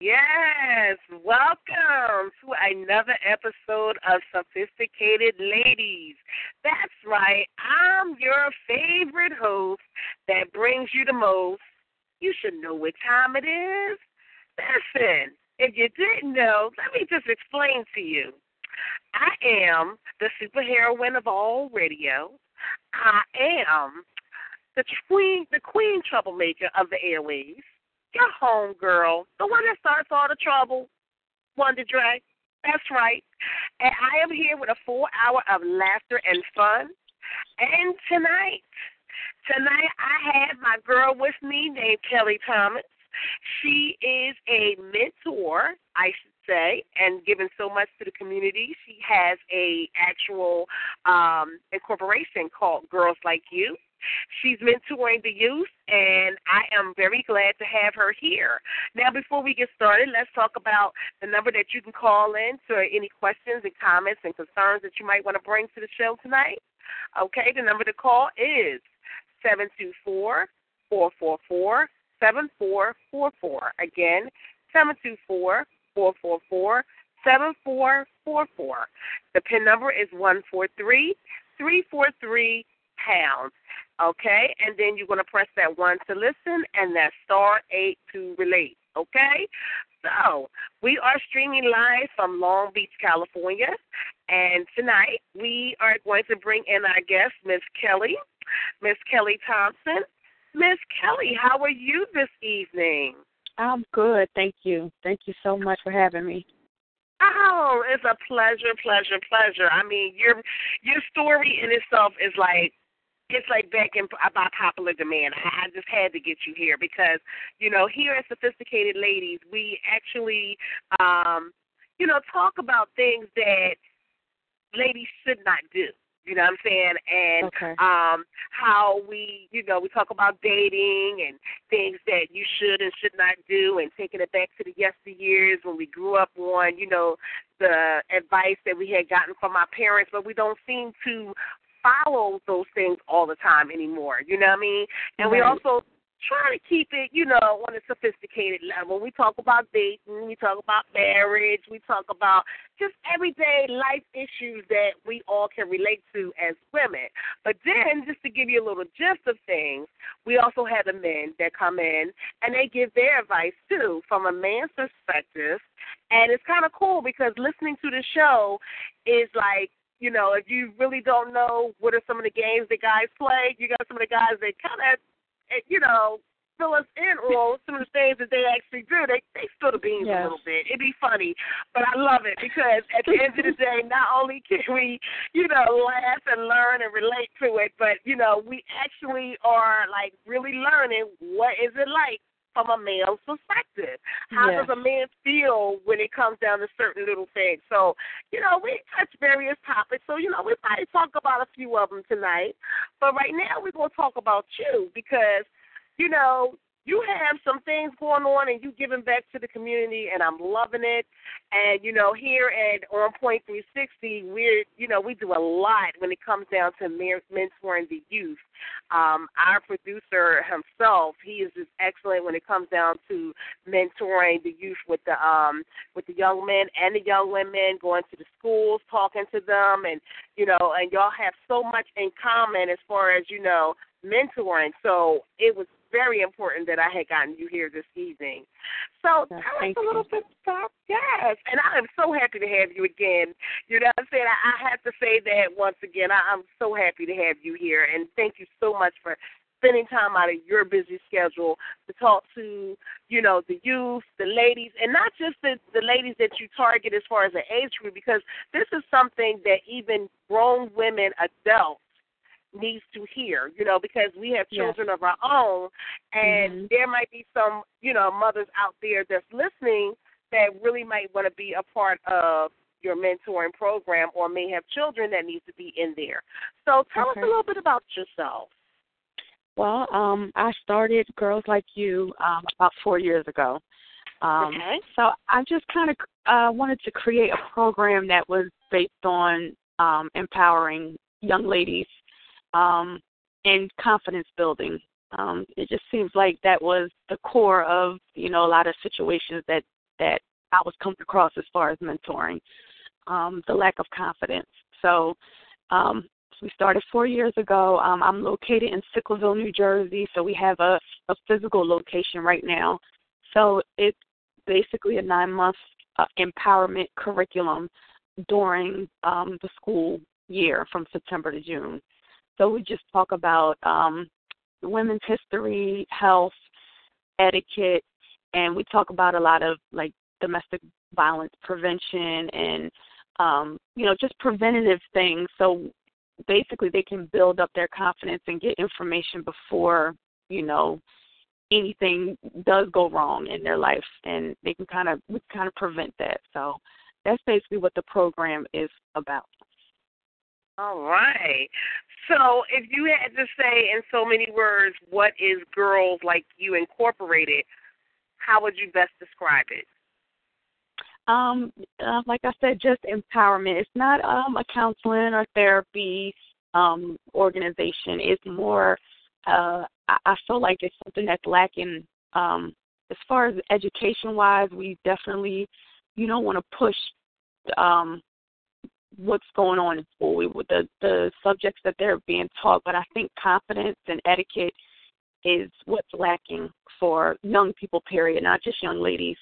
Yes, welcome to another episode of Sophisticated Ladies. That's right, I'm your favorite host that brings you the most. You should know what time it is. Listen, if you didn't know, let me just explain to you. I am the superheroine of all radio. I am the queen, the queen troublemaker of the airways your home girl, the one that starts all the trouble, Wonder Dre. That's right. And I am here with a full hour of laughter and fun. And tonight, tonight I have my girl with me named Kelly Thomas. She is a mentor, I should say, and giving so much to the community. She has a actual um, incorporation called Girls Like You. She's mentoring the youth, and I am very glad to have her here. Now, before we get started, let's talk about the number that you can call in for any questions and comments and concerns that you might want to bring to the show tonight. Okay, the number to call is seven two four four four four seven four four four. Again, seven two four four four four seven four four four. The PIN number is one four three three four three pounds. Okay, and then you're going to press that one to listen and that star eight to relate. Okay, so we are streaming live from Long Beach, California, and tonight we are going to bring in our guest, Miss Kelly, Miss Kelly Thompson. Miss Kelly, how are you this evening? I'm good, thank you. Thank you so much for having me. Oh, it's a pleasure, pleasure, pleasure. I mean, your your story in itself is like it's like back by popular demand. I just had to get you here because you know here at Sophisticated Ladies, we actually um, you know talk about things that ladies should not do. You know what I'm saying? And Okay. um how we you know, we talk about dating and things that you should and should not do and taking it back to the yesteryears when we grew up on, you know, the advice that we had gotten from our parents, but we don't seem to follow those things all the time anymore. You know what I mean? And we also try to keep it, you know, on a sophisticated level. We talk about dating, we talk about marriage, we talk about just everyday life issues that we all can relate to as women. But then, just to give you a little gist of things, we also have the men that come in and they give their advice too from a man's perspective. And it's kind of cool because listening to the show is like, you know, if you really don't know what are some of the games that guys play, you got some of the guys that kind of, eh, you know, fill us in on some of the things that they actually do. They they spill the beans Yes. a little bit. It'd be funny, but I love it because at the end of the day, not only can we, you know, laugh and learn and relate to it, but you know, we actually are like really learning what is it like from a male's perspective. How Yeah. does a man feel when it comes down to certain little things? So, you know, we touch various topics. So, you know, we probably talk about a few of them tonight. But right now, we're going to talk about you because, you know, you have some things going on and you giving back to the community and I'm loving it. And you know, here at On Point 360, we're you know we do a lot when it comes down to mentoring the youth. Um, our producer himself, he is just excellent when it comes down to mentoring the youth with the um with the young men and the young women, going to the schools, talking to them, and you know, and y'all have so much in common as far as you know mentoring. So it was very important that I had gotten you here this evening. So tell us a little bit about yes, and I am so happy to have you again. You know what I'm saying? I, I have to say that once again. I, I'm so happy to have you here, and thank you so much for spending time out of your busy schedule to talk to, you know, the youth, the ladies, and not just the, the ladies that you target as far as the age group, because this is something that even grown women, adults, needs to hear, you know, because we have Yes. children of our own, and Mhm. there might be some, you know, mothers out there that's listening that really might want to be a part of your mentoring program or may have children that need to be in there. So tell us a little bit about yourself. Well, um, I started Girls Like You um, about four years ago. Um, Okay. So I just kind of uh, wanted to create a program that was based on um, empowering young ladies um, and confidence building. Um, it just seems like that was the core of you know a lot of situations that that I was coming across as far as mentoring, um, the lack of confidence. So um, we started four years ago. Um, I'm located in Sicklerville, New Jersey, so we have a, a physical location right now. So it's basically a nine month uh, empowerment curriculum during um, the school year from September to June. So we just talk about um, women's history, health, etiquette, and we talk about a lot of like domestic violence prevention and um, you know just preventative things. So basically, they can build up their confidence and get information before you know anything does go wrong in their life, and they can kind of we kind of prevent that. So that's basically what the program is about. All right. So, if you had to say in so many words, what is Girls Like You Incorporated, how would you best describe it? Um, uh, like I said, just empowerment. It's not um, a counseling or therapy um, organization. It's more. Uh, I, I feel like it's something that's lacking. Um, as far as education wise, we definitely, you don't want to push um, what's going on in school with the the subjects that they're being taught. But I think confidence and etiquette is what's lacking for young people. Period, not just young ladies.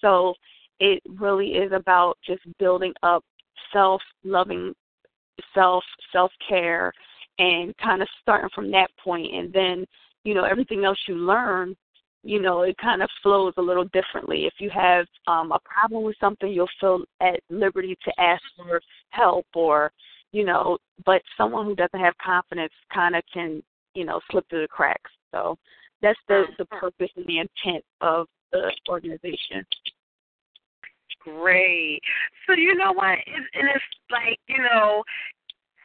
So it really is about just building up self loving self self care and kind of starting from that point and then you know everything else you learn you know it kind of flows a little differently if you have um a problem with something you'll feel at liberty to ask for help or you know but someone who doesn't have confidence kind of can you know slip through the cracks so that's the the purpose and the intent of the organization Great. So you know what? It, and it's like you know,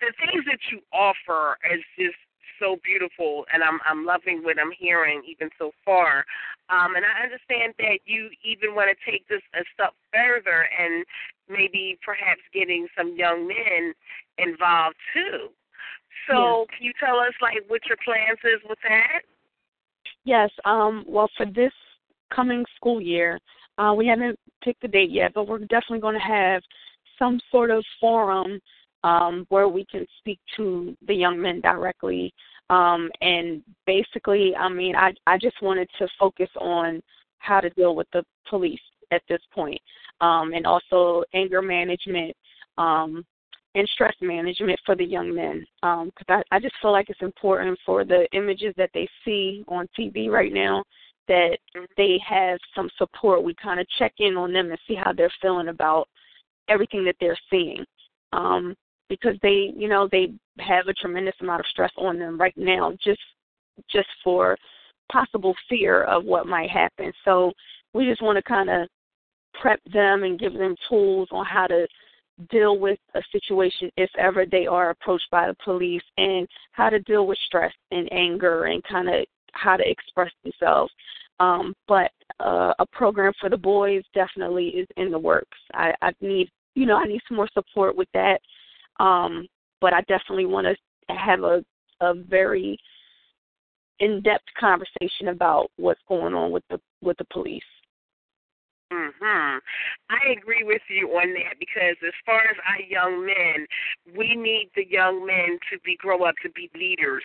the things that you offer is just so beautiful, and I'm I'm loving what I'm hearing even so far. Um, and I understand that you even want to take this a step further and maybe perhaps getting some young men involved too. So can you tell us like what your plans is with that? Yes. Um, well, for this coming school year, uh, we haven't picked the date yet, but we're definitely going to have some sort of forum um, where we can speak to the young men directly. Um, and basically, I mean, I, I just wanted to focus on how to deal with the police at this point, um, and also anger management um, and stress management for the young men. Because I, I just feel like it's important for the images that they see on TV right now that they have some support. We kind of check in on them and see how they're feeling about everything that they're seeing. Um, because they, you know, they have a tremendous amount of stress on them right now just just for possible fear of what might happen. So we just want to kind of prep them and give them tools on how to deal with a situation if ever they are approached by the police and how to deal with stress and anger and kind of how to express themselves. Um, but uh, a program for the boys definitely is in the works. I, I need, you know, I need some more support with that. Um, but I definitely want to have a a very in-depth conversation about what's going on with the with the police. Mhm. I agree with you on that because as far as our young men, we need the young men to be grow up to be leaders,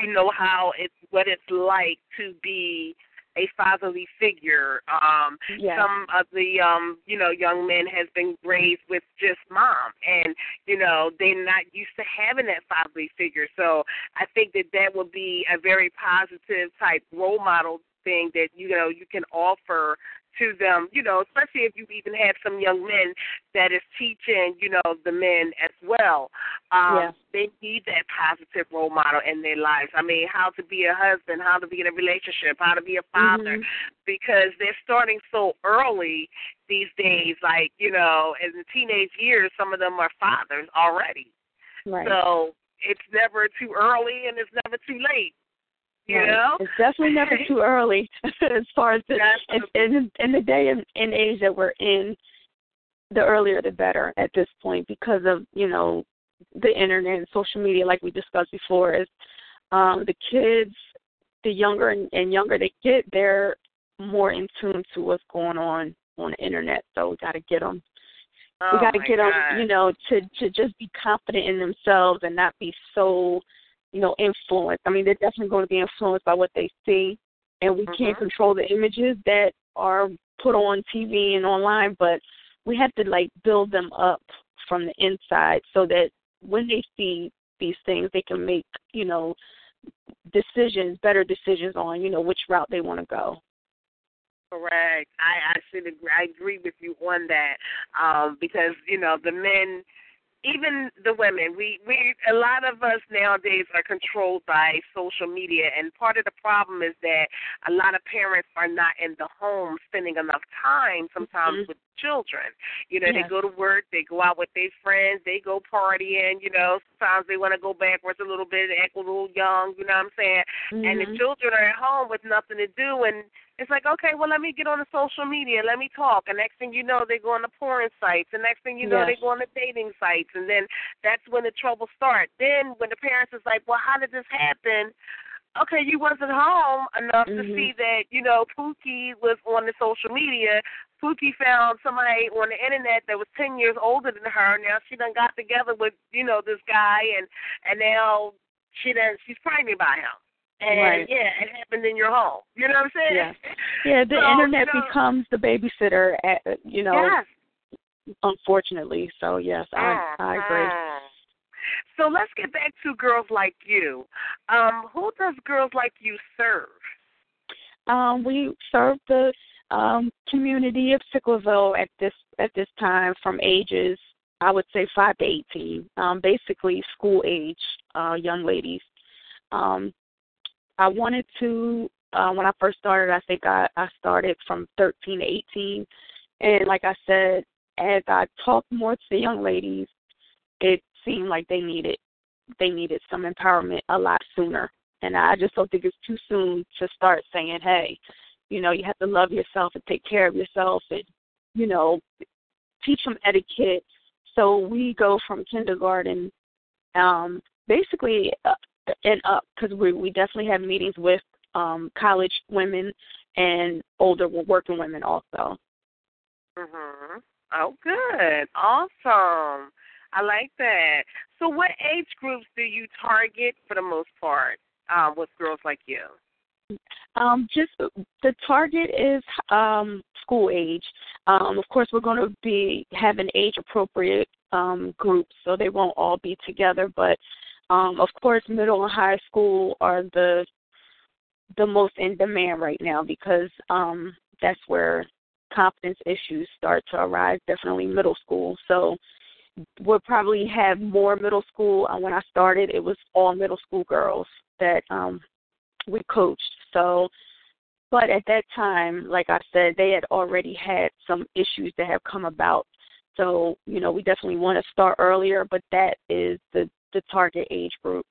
to know how it what it's like to be a fatherly figure. Um yeah. some of the um, you know, young men has been raised with just mom and, you know, they're not used to having that fatherly figure. So I think that that would be a very positive type role model thing that you know you can offer to them, you know, especially if you even have some young men that is teaching, you know, the men as well. Um, yeah. They need that positive role model in their lives. I mean, how to be a husband, how to be in a relationship, how to be a father, mm-hmm. because they're starting so early these days. Like, you know, in the teenage years, some of them are fathers already. Right. So it's never too early and it's never too late. You right. know, it's definitely never too early as far as the in, in, the day and, and age that we're in. The earlier, the better at this point because of you know the internet and social media, like we discussed before. Is um, the kids, the younger and, and younger they get, they're more in tune to what's going on on the internet. So we got to get them. oh we got to get them, you know, to to just be confident in themselves and not be so you know, influenced. I mean, they're definitely going to be influenced by what they see, and we can't Mhm. control the images that are put on TV and online, but we have to like build them up from the inside so that when they see these things, they can make, you know, decisions, better decisions on, you know, which route they want to go. Correct. I I should agree. I agree with you on that um, because you know the men, even the women, we we a lot of us nowadays are controlled by social media, and part of the problem is that a lot of parents are not in the home spending enough time sometimes Mhm. with children. You know, they go to work, they go out with their friends, they go partying. You know, sometimes they want to go backwards a little bit, act a little young. You know what I'm saying? and the Mhm. children are at home with nothing to do and it's like okay well let me get on the social media let me talk and next thing you know they go on the porn sites and next thing you know Yes. they go on the dating sites and then that's when the trouble starts then when the parents is like well how did this happen? Okay you wasn't home enough to Mhm. see that you know pookie was on the social media. Pookie found somebody on the internet that was ten years older than her. Now she done got together with you know this guy and and now she done she's pregnant by him and Right. yeah, it happened in your home. You know what I'm saying? Yeah. Yeah, the So, internet you know- becomes the babysitter, at, you know, Yes. unfortunately. So yes, I I agree. Mhm. So let's get back to girls like you. Um, who does girls like you serve? Um, we serve the um, community of Sicklerville at this at this time from ages I would say five to eighteen, um, basically school age uh, young ladies. Um, I wanted to uh, when I first started. I think I, I started from thirteen to eighteen, and like I said, as I talked more to the young ladies, it seemed like they needed they needed some empowerment a lot sooner. And I just don't think it's too soon to start saying, hey, you know, you have to love yourself and take care of yourself and, you know, teach them etiquette. So we go from kindergarten, um, basically up and up because we we definitely have meetings with um, college women and older working women also. Mhm. Oh, good. Awesome. I like that. So, what age groups do you target for the most part um, with girls like you? Um, just the target is um, school age. Um, of course, we're going to be having age appropriate um, groups, so they won't all be together. But um, of course, middle and high school are the the most in demand right now because um, that's where confidence issues start to arise. Definitely middle school. So we'll probably have more middle school. Uh, when I started, it was all middle school girls that um, we coached. So, but at that time, like I said, they had already had some issues that have come about. So, you know, we definitely want to start earlier, but that is the the target age group.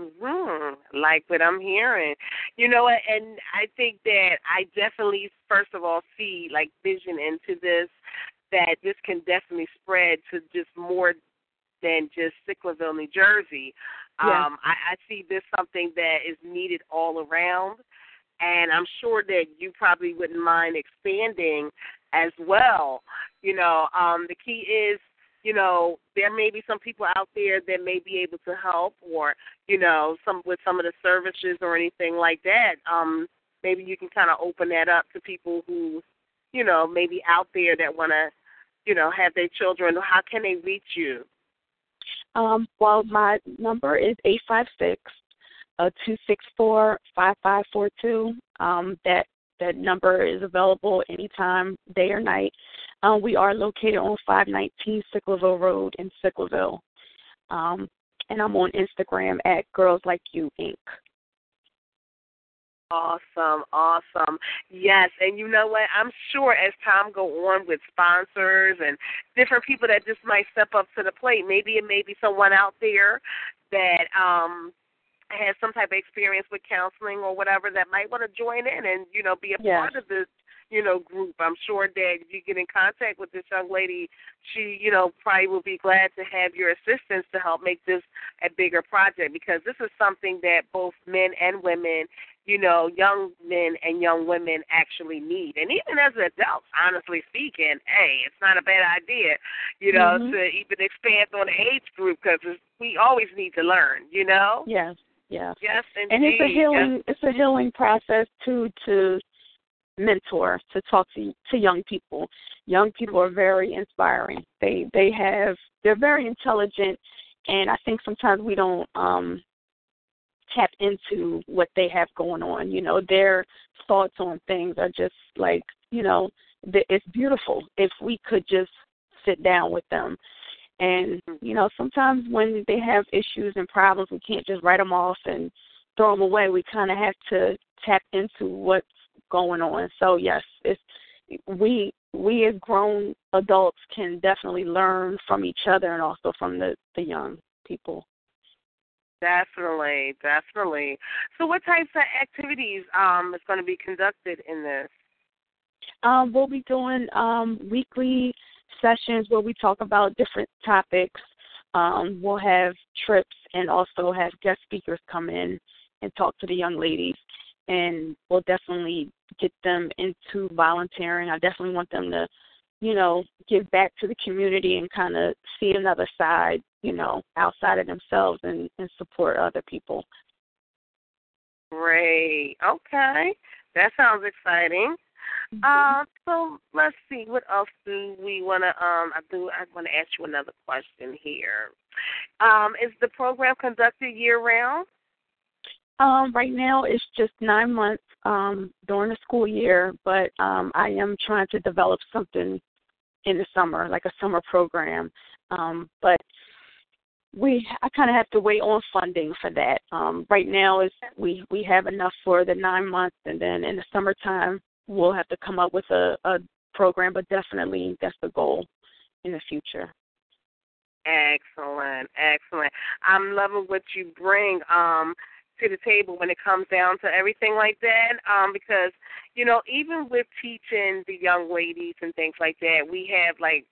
hmm Like what I'm hearing, you know, and I think that I definitely, first of all, see like vision into this that this can definitely spread to just more than just Sicklerville, New Jersey. Yeah. Um, I, I see this something that is needed all around, and I'm sure that you probably wouldn't mind expanding as well. You know, um, the key is, you know, there may be some people out there that may be able to help, or you know, some with some of the services or anything like that. Um, maybe you can kind of open that up to people who, you know, maybe out there that want to, you know, have their children. How can they reach you? Um, well, my number is eight five six uh two six four five five four two. Um, that that number is available anytime, day or night. Um, we are located on five nineteen Sicklerville Road in Sicklerville. Um, and I'm on Instagram at Girls Like You Inc. Awesome, awesome. Yes, and you know what? I'm sure as time go on with sponsors and different people that just might step up to the plate, maybe it may be someone out there that um has some type of experience with counseling or whatever that might want to join in and you know be a Yes. part of this you know group. I'm sure that if you get in contact with this young lady, she you know probably will be glad to have your assistance to help make this a bigger project because this is something that both men and women you know, young men and young women actually need. And even as adults, honestly speaking, hey, it's not a bad idea, you know, Mhm. to even expand on the age group because we always need to learn, you know? Yes, yes. Yes, indeed. and it's a Yes. healing it's a healing process too to mentor to talk to to young people. Young people are very inspiring. They they have they're very intelligent and i think sometimes we don't um tap into what they have going on. You know their thoughts on things are just like you know it's beautiful if we could just sit down with them. And you know sometimes when they have issues and problems we can't just write them off and throw them away. We kind of have to tap into what's going on so yes it's we we as grown adults can definitely learn from each other and also from the the young people Definitely, definitely. So, what types of activities um is going to be conducted in this? Um, we'll be doing um, weekly sessions where we talk about different topics. Um, we'll have trips and also have guest speakers come in and talk to the young ladies. And we'll definitely get them into volunteering. I definitely want them to, you know, give back to the community and kind of see another side, you know, outside of themselves and, and support other people. Great. Okay, that sounds exciting. Uh, so let's see. What else do we want to? Um, I do. I want to ask you another question here. Um, is the program conducted year round? Um, right now it's just nine months um, during the school year, but um, I am trying to develop something in the summer, like a summer program. Um, but we, I kind of have to wait on funding for that. Um, right now is we we have enough for the nine months, and then in the summertime we'll have to come up with a, a program. But definitely that's the goal in the future. Excellent, excellent. I'm loving what you bring um to the table when it comes down to everything like that. Um, because, you know, even with teaching the young ladies and things like that, we have like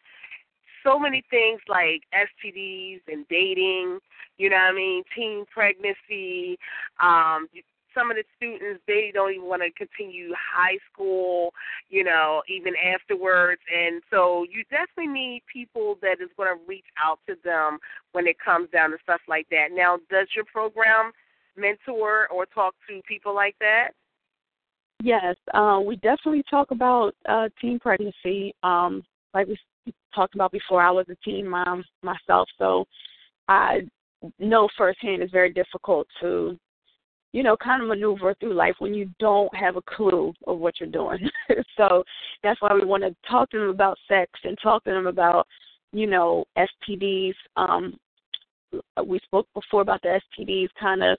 so many things like STDs and dating, you know what I mean, teen pregnancy, um some of the students they don't even want to continue high school, you know, even afterwards. And so you definitely need people that is going to reach out to them when it comes down to stuff like that. Now, does your program mentor or talk to people like that? Yes, uh, we definitely talk about uh, teen pregnancy. Um, like we talked about before, I was a teen mom myself, so I know firsthand it's very difficult to, you know, kind of maneuver through life when you don't have a clue of what you're doing. so that's why we want to talk to them about sex and talk to them about, you know, STDs. Um, we spoke before about the STDs kind of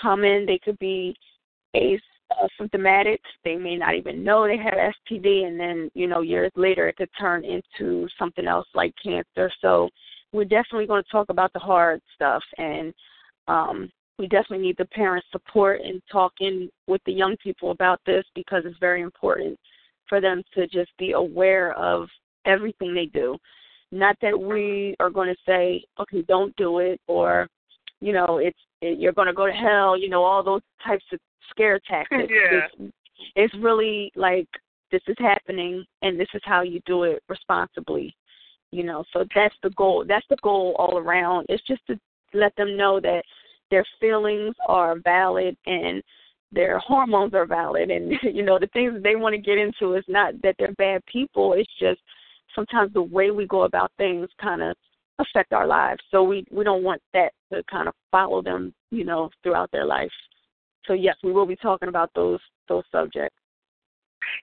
come in. They could be asymptomatic. They may not even know they have STD, and then you know years later it could turn into something else like cancer. So we're definitely going to talk about the hard stuff, and um, we definitely need the parents' support in talking with the young people about this because it's very important for them to just be aware of everything they do. Not that we are going to say, okay, don't do it, or you know, it's it, you're going to go to hell. You know, all those types of scare tactics. yeah. It's, it's really like this is happening, and this is how you do it responsibly. You know, so that's the goal. That's the goal all around. It's just to let them know that their feelings are valid and their hormones are valid and you know the things that they want to get into is not that they're bad people it's just sometimes the way we go about things kind of affect our lives. So we we don't want that to kind of follow them you know throughout their life. So yes we will be talking about those those subjects.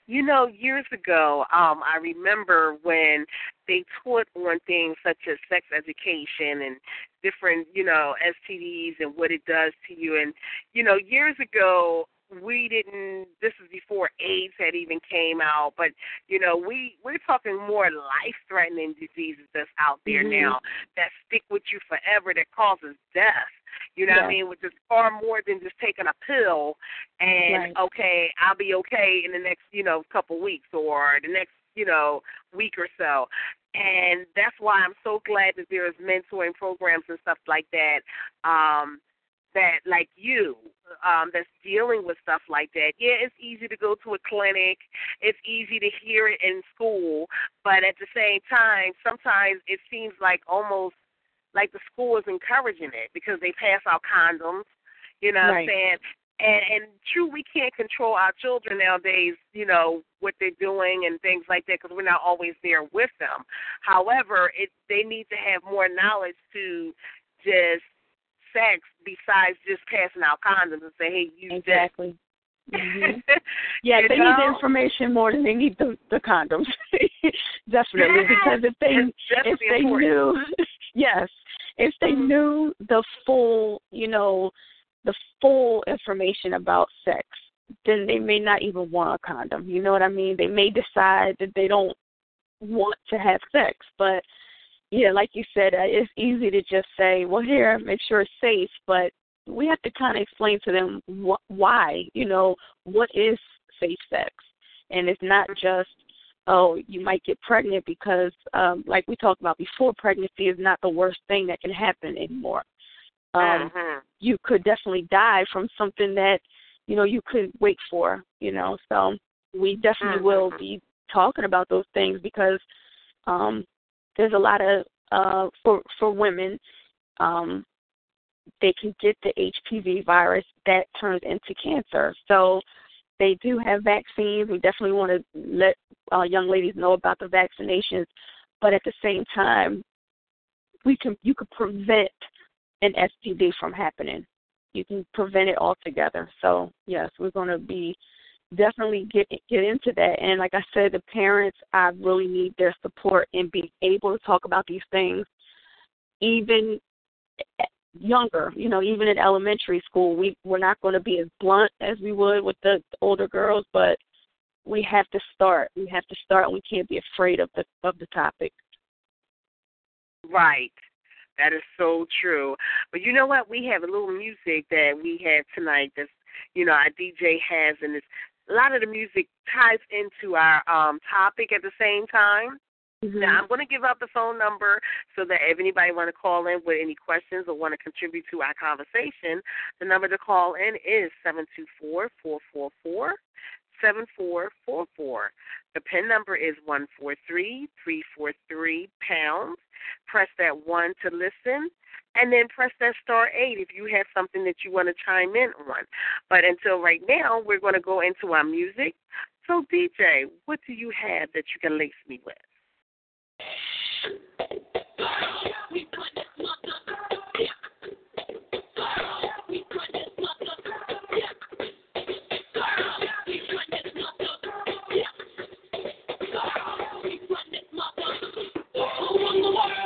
You know, years ago, um, I remember when they taught on things such as sex education and different, you know, STDs and what it does to you. And, you know, years ago, we didn't this is before AIDS had even came out, but you know, we we're talking more life threatening diseases that's out there Mhm. now that stick with you forever that causes death. You know what I Yeah. mean? Which is far more than just taking a pill and Right. okay, I'll be okay in the next, you know, couple weeks or the next, you know, week or so. And that's why I'm so glad that there's mentoring programs and stuff like that. Um that like you um that's dealing with stuff like that. Yeah it's easy to go to a clinic. It's easy to hear it in school. But at the same time sometimes it seems like almost like the school is encouraging it because they pass out condoms you know what i'm saying? And and true we can't control our children nowadays you know what they're doing and things like that because we're not always there with them. However it they need to have more knowledge to just sex besides just passing out condoms and say, hey, use exactly. Mhm. Yeah, they need the information more than they need the the condoms. Definitely, because if they if they important. knew, yes, if they Mhm. knew the full, you know, the full information about sex, then they may not even want a condom. You know what I mean? They may decide that they don't want to have sex, but yeah, like you said, uh, it's easy to just say, "Well, here, make sure it's safe," but we have to kind of explain to them wh- why. You know, what is safe sex, and it's not just oh, you might get pregnant because, um, like we talked about before, pregnancy is not the worst thing that can happen anymore. Um, Mhm. you could definitely die from something that you know you could wait for. You know, so we definitely will Mhm. be talking about those things because um, there's a lot of uh, for for women. Um, they can get the HPV virus that turns into cancer. So they do have vaccines. We definitely want to let uh, young ladies know about the vaccinations, but at the same time, we can you can prevent an STD from happening. You can prevent it altogether. So yes, we're going to be definitely get get into that. And like I said, the parents I really need their support in being able to talk about these things, even eh, younger. You know, even in elementary school, we we're not going to be as blunt as we would with the older girls, but we have to start. We have to start. And we can't be afraid of the of the topic. Right. That is so true. But you know what? We have a little music that we have tonight that's you know, our DJ has and it's a lot of the music ties into our um topic at the same time. Mm-hmm. Now I'm going to give out the phone number so that if anybody want to call in with any questions or want to contribute to our conversation, the number to call in is seven two four four four four seven four four four. The PIN number is one four three three four three pounds. Press that one to listen, and then press that star eight if you have something that you want to chime in on. But until right now, we're going to go into our music. So, DJ, what do you have that you can lace me with? Oh,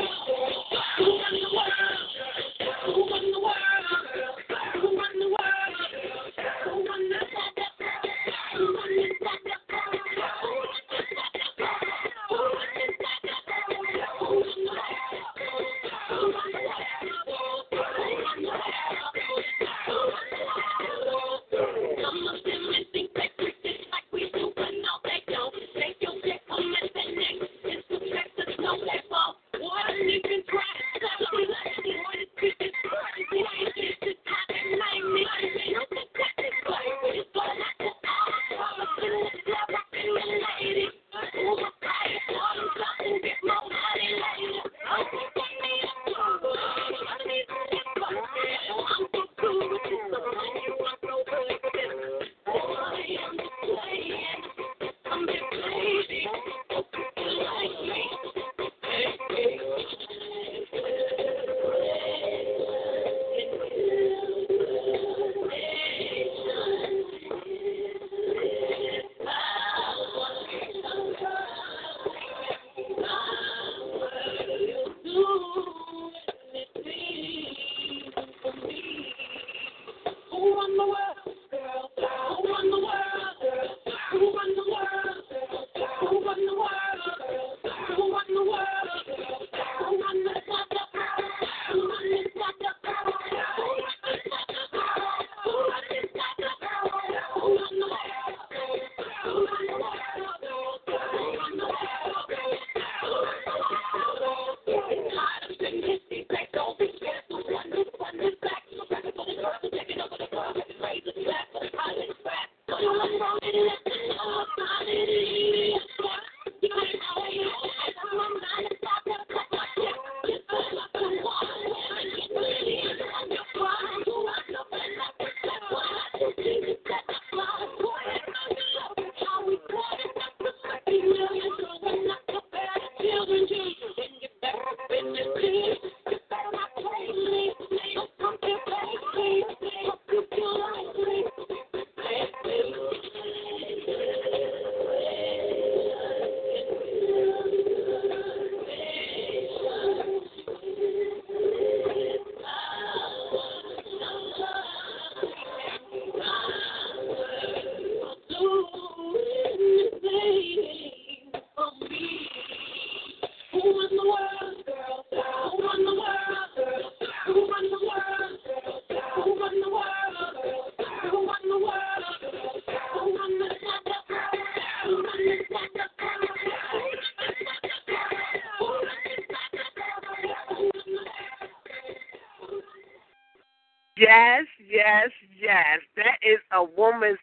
a woman's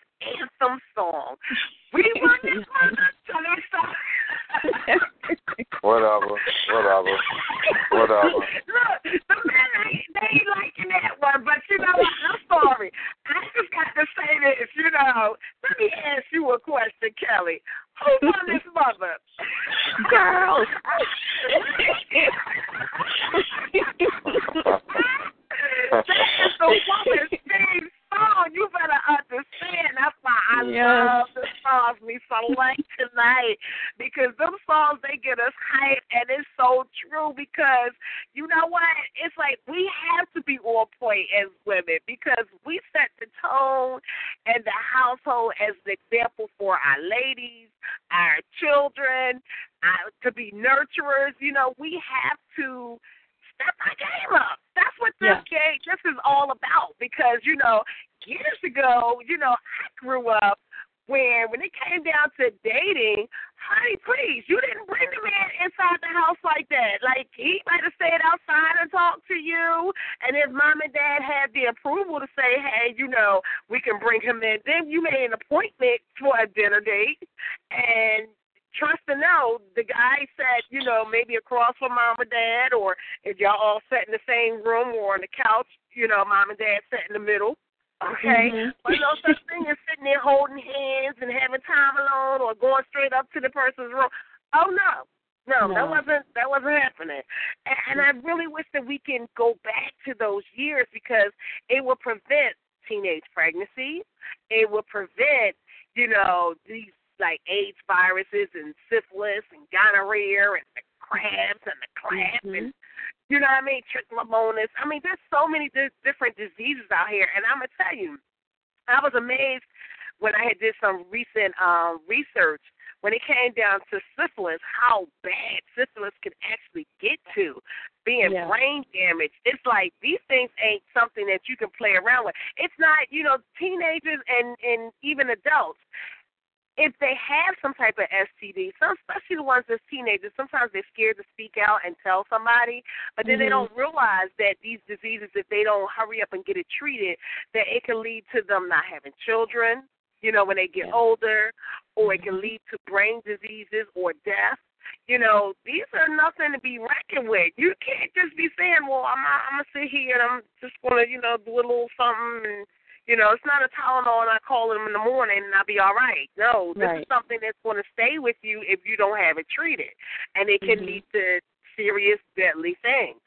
they get Yeah. older, or it can lead to brain diseases or death. You know, these are nothing to be reckoned with. You can't just be saying, "Well, I'm not, I'm gonna sit here and I'm just gonna, you know, do a little something." And you know, it's not a Tylenol, and I call them in the morning and I'll be all right. No, this Right. is something that's going to stay with you if you don't have it treated, and it can Mhm. lead to serious, deadly things.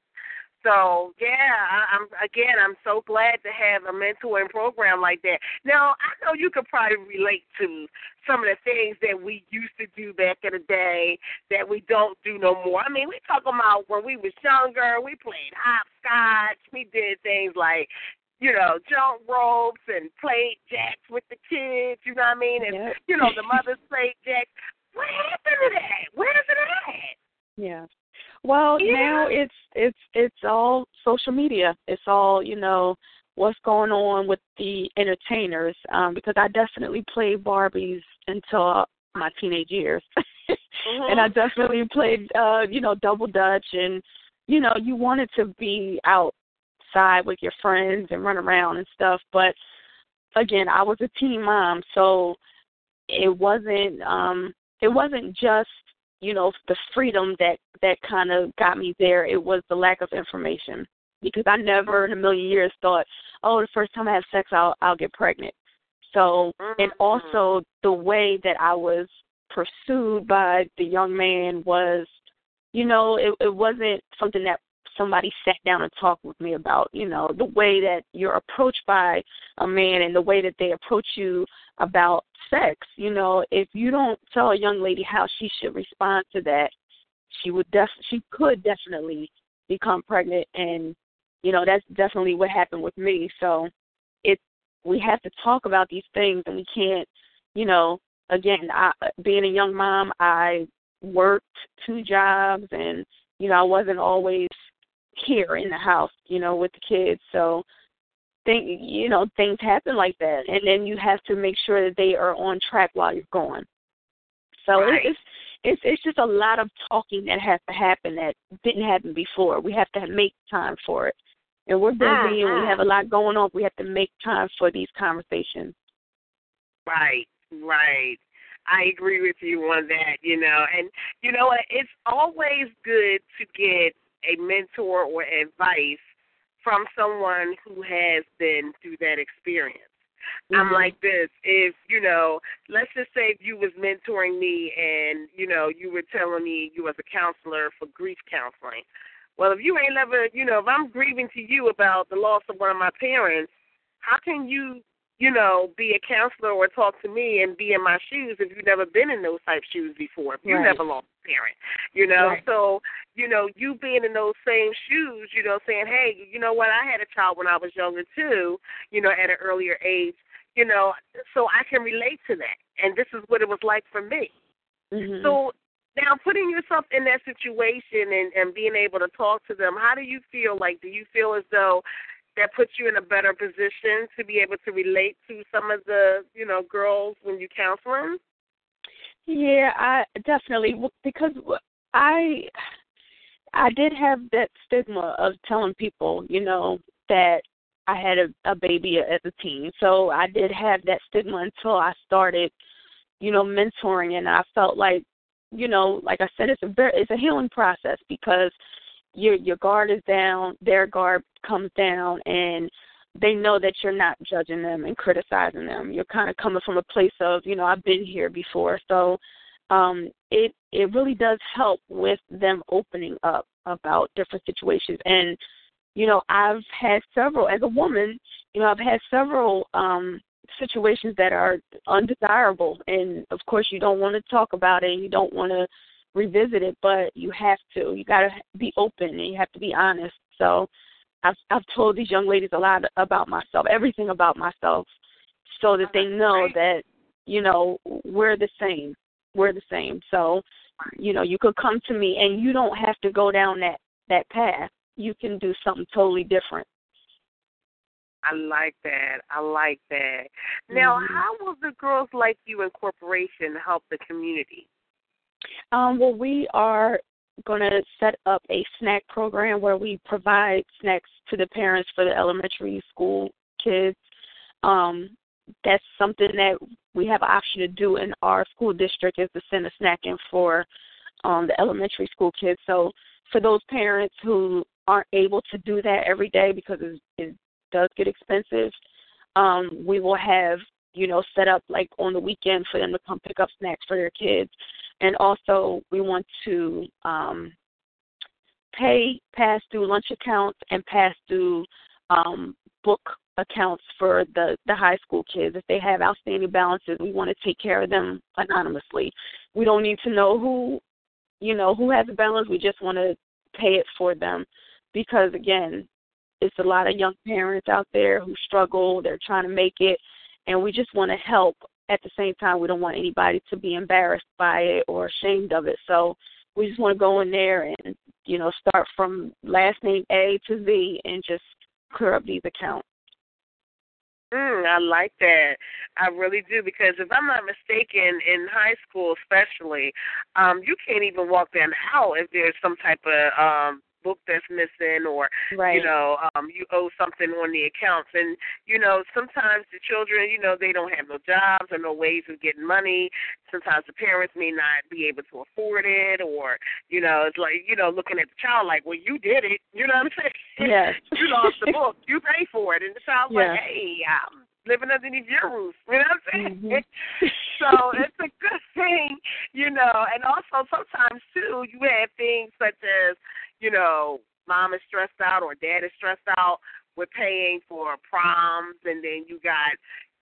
So yeah, I, I'm again. I'm so glad to have a mentoring program like that. Now I know you could probably relate to some of the things that we used to do back in the day that we don't do no more. I mean, we talk about when we was younger. We played hopscotch. We did things like you know, jump ropes and played jacks with the kids, you know what I mean? And Yep. you know, the mothers played jacks. What happened to that? Where's it at? Yeah. Well, Yeah. now it's it's it's all social media. It's all you know what's going on with the entertainers. Um, because I definitely played Barbies until my teenage years, and I definitely played uh, you know double dutch, and you know you wanted to be outside with your friends and run around and stuff. But again, I was a teen mom, so it wasn't um it wasn't just you know the freedom that that kind of got me there it was the lack of information because i never in a million years thought oh the first time i have sex i'll i'll get pregnant so and Mhm. also the way that i was pursued by the young man was you know it it wasn't something that somebody sat down and talked with me about you know the way that you're approached by a man and the way that they approach you about sex you know if you don't tell a young lady how she should respond to that she would def she could definitely become pregnant and you know that's definitely what happened with me. So it we have to talk about these things and we can't you know again i being a young mom i worked two jobs and you know i wasn't always here in the house you know with the kids so think you know things happen like that and then you have to make sure that they are on track while you're gone so Right. it's it's it's just a lot of talking that has to happen that didn't happen before we have to make time for it and we're busy and we have uh-huh. a lot going on we have to make time for these conversations Right, right. I agree with you on that, you know. And you know what? It's always good to get a mentor or advice from someone who has been through that experience. I'm Mhm. like this. If you know, let's just say if you was mentoring me and you know you were telling me you was a counselor for grief counseling. Well, if you ain't never, you know, if I'm grieving to you about the loss of one of my parents, how can you, you know, be a counselor or talk to me and be in my shoes if you've never been in those type shoes before? If you Right. never lost a parent, you know. Right. So, you know, you being in those same shoes, you know, saying, hey, you know what, I had a child when I was younger too, you know, at an earlier age, you know, so I can relate to that, and this is what it was like for me. Mhm. So now putting yourself in that situation and, and being able to talk to them, how do you feel? Like do you feel as though that puts you in a better position to be able to relate to some of the, you know, girls when you counsel them? Yeah, I definitely because I I did have that stigma of telling people, you know, that I had a, a baby as a teen. So I did have that stigma until I started, you know, mentoring and I felt like, you know, like I said it's a very it's a healing process because your your guard is down, their guard comes down and they know that you're not judging them and criticizing them. You're kind of coming from a place of, you know, I've been here before. So um it it really does help with them opening up about different situations and you know, I've had several as a woman, you know, I've had several um situations that are undesirable and of course you don't want to talk about it, you don't want to revisit it, but you have to. You got to be open and you have to be honest. So I've I've told these young ladies a lot about myself, everything about myself, so that they know that you know we're the same. we're the same. So, you know, you could come to me and you don't have to go down that that path. You can do something totally different. I like that. I like that. Now, Mhm. how will the Girls Like You Incorporation help the community? Um, well, we are going to set up a snack program where we provide snacks to the parents for the elementary school kids. Um, that's something that we have an option to do in our school district is to send a snack in for um, the elementary school kids. So for those parents who aren't able to do that every day because it, it does get expensive, um, we will have you know set up like on the weekend for them to come pick up snacks for their kids and also we want to um, pay past due lunch accounts and past due um, book accounts for the the high school kids. If they have outstanding balances, we want to take care of them anonymously. We don't need to know who you know who has a balance. We just want to pay it for them because again, it's a lot of young parents out there who struggle. They're trying to make it, and we just want to help at the same time we don't want anybody to be embarrassed by it or ashamed of it so we just want to go in there and you know start from last name a to z and just clear up these accounts Mm, I like that. I really do because if I'm not mistaken, in high school especially, um, you can't even walk down the aisle if there's some type of um book that's missing or right. you know um you owe something on the accounts. And you know sometimes the children you know they don't have no jobs or no ways of getting money. Sometimes the parents may not be able to afford it or you know it's like you know looking at the child like well you did it. You know what i'm saying? Yes. You lost the book. You pay for it. And the child's Yeah. like hey i'm living underneath your roof you know what i'm saying Mhm. so it's a good thing you know and also sometimes too you have things such as you know, mom is stressed out or dad is stressed out with paying for proms, and then you got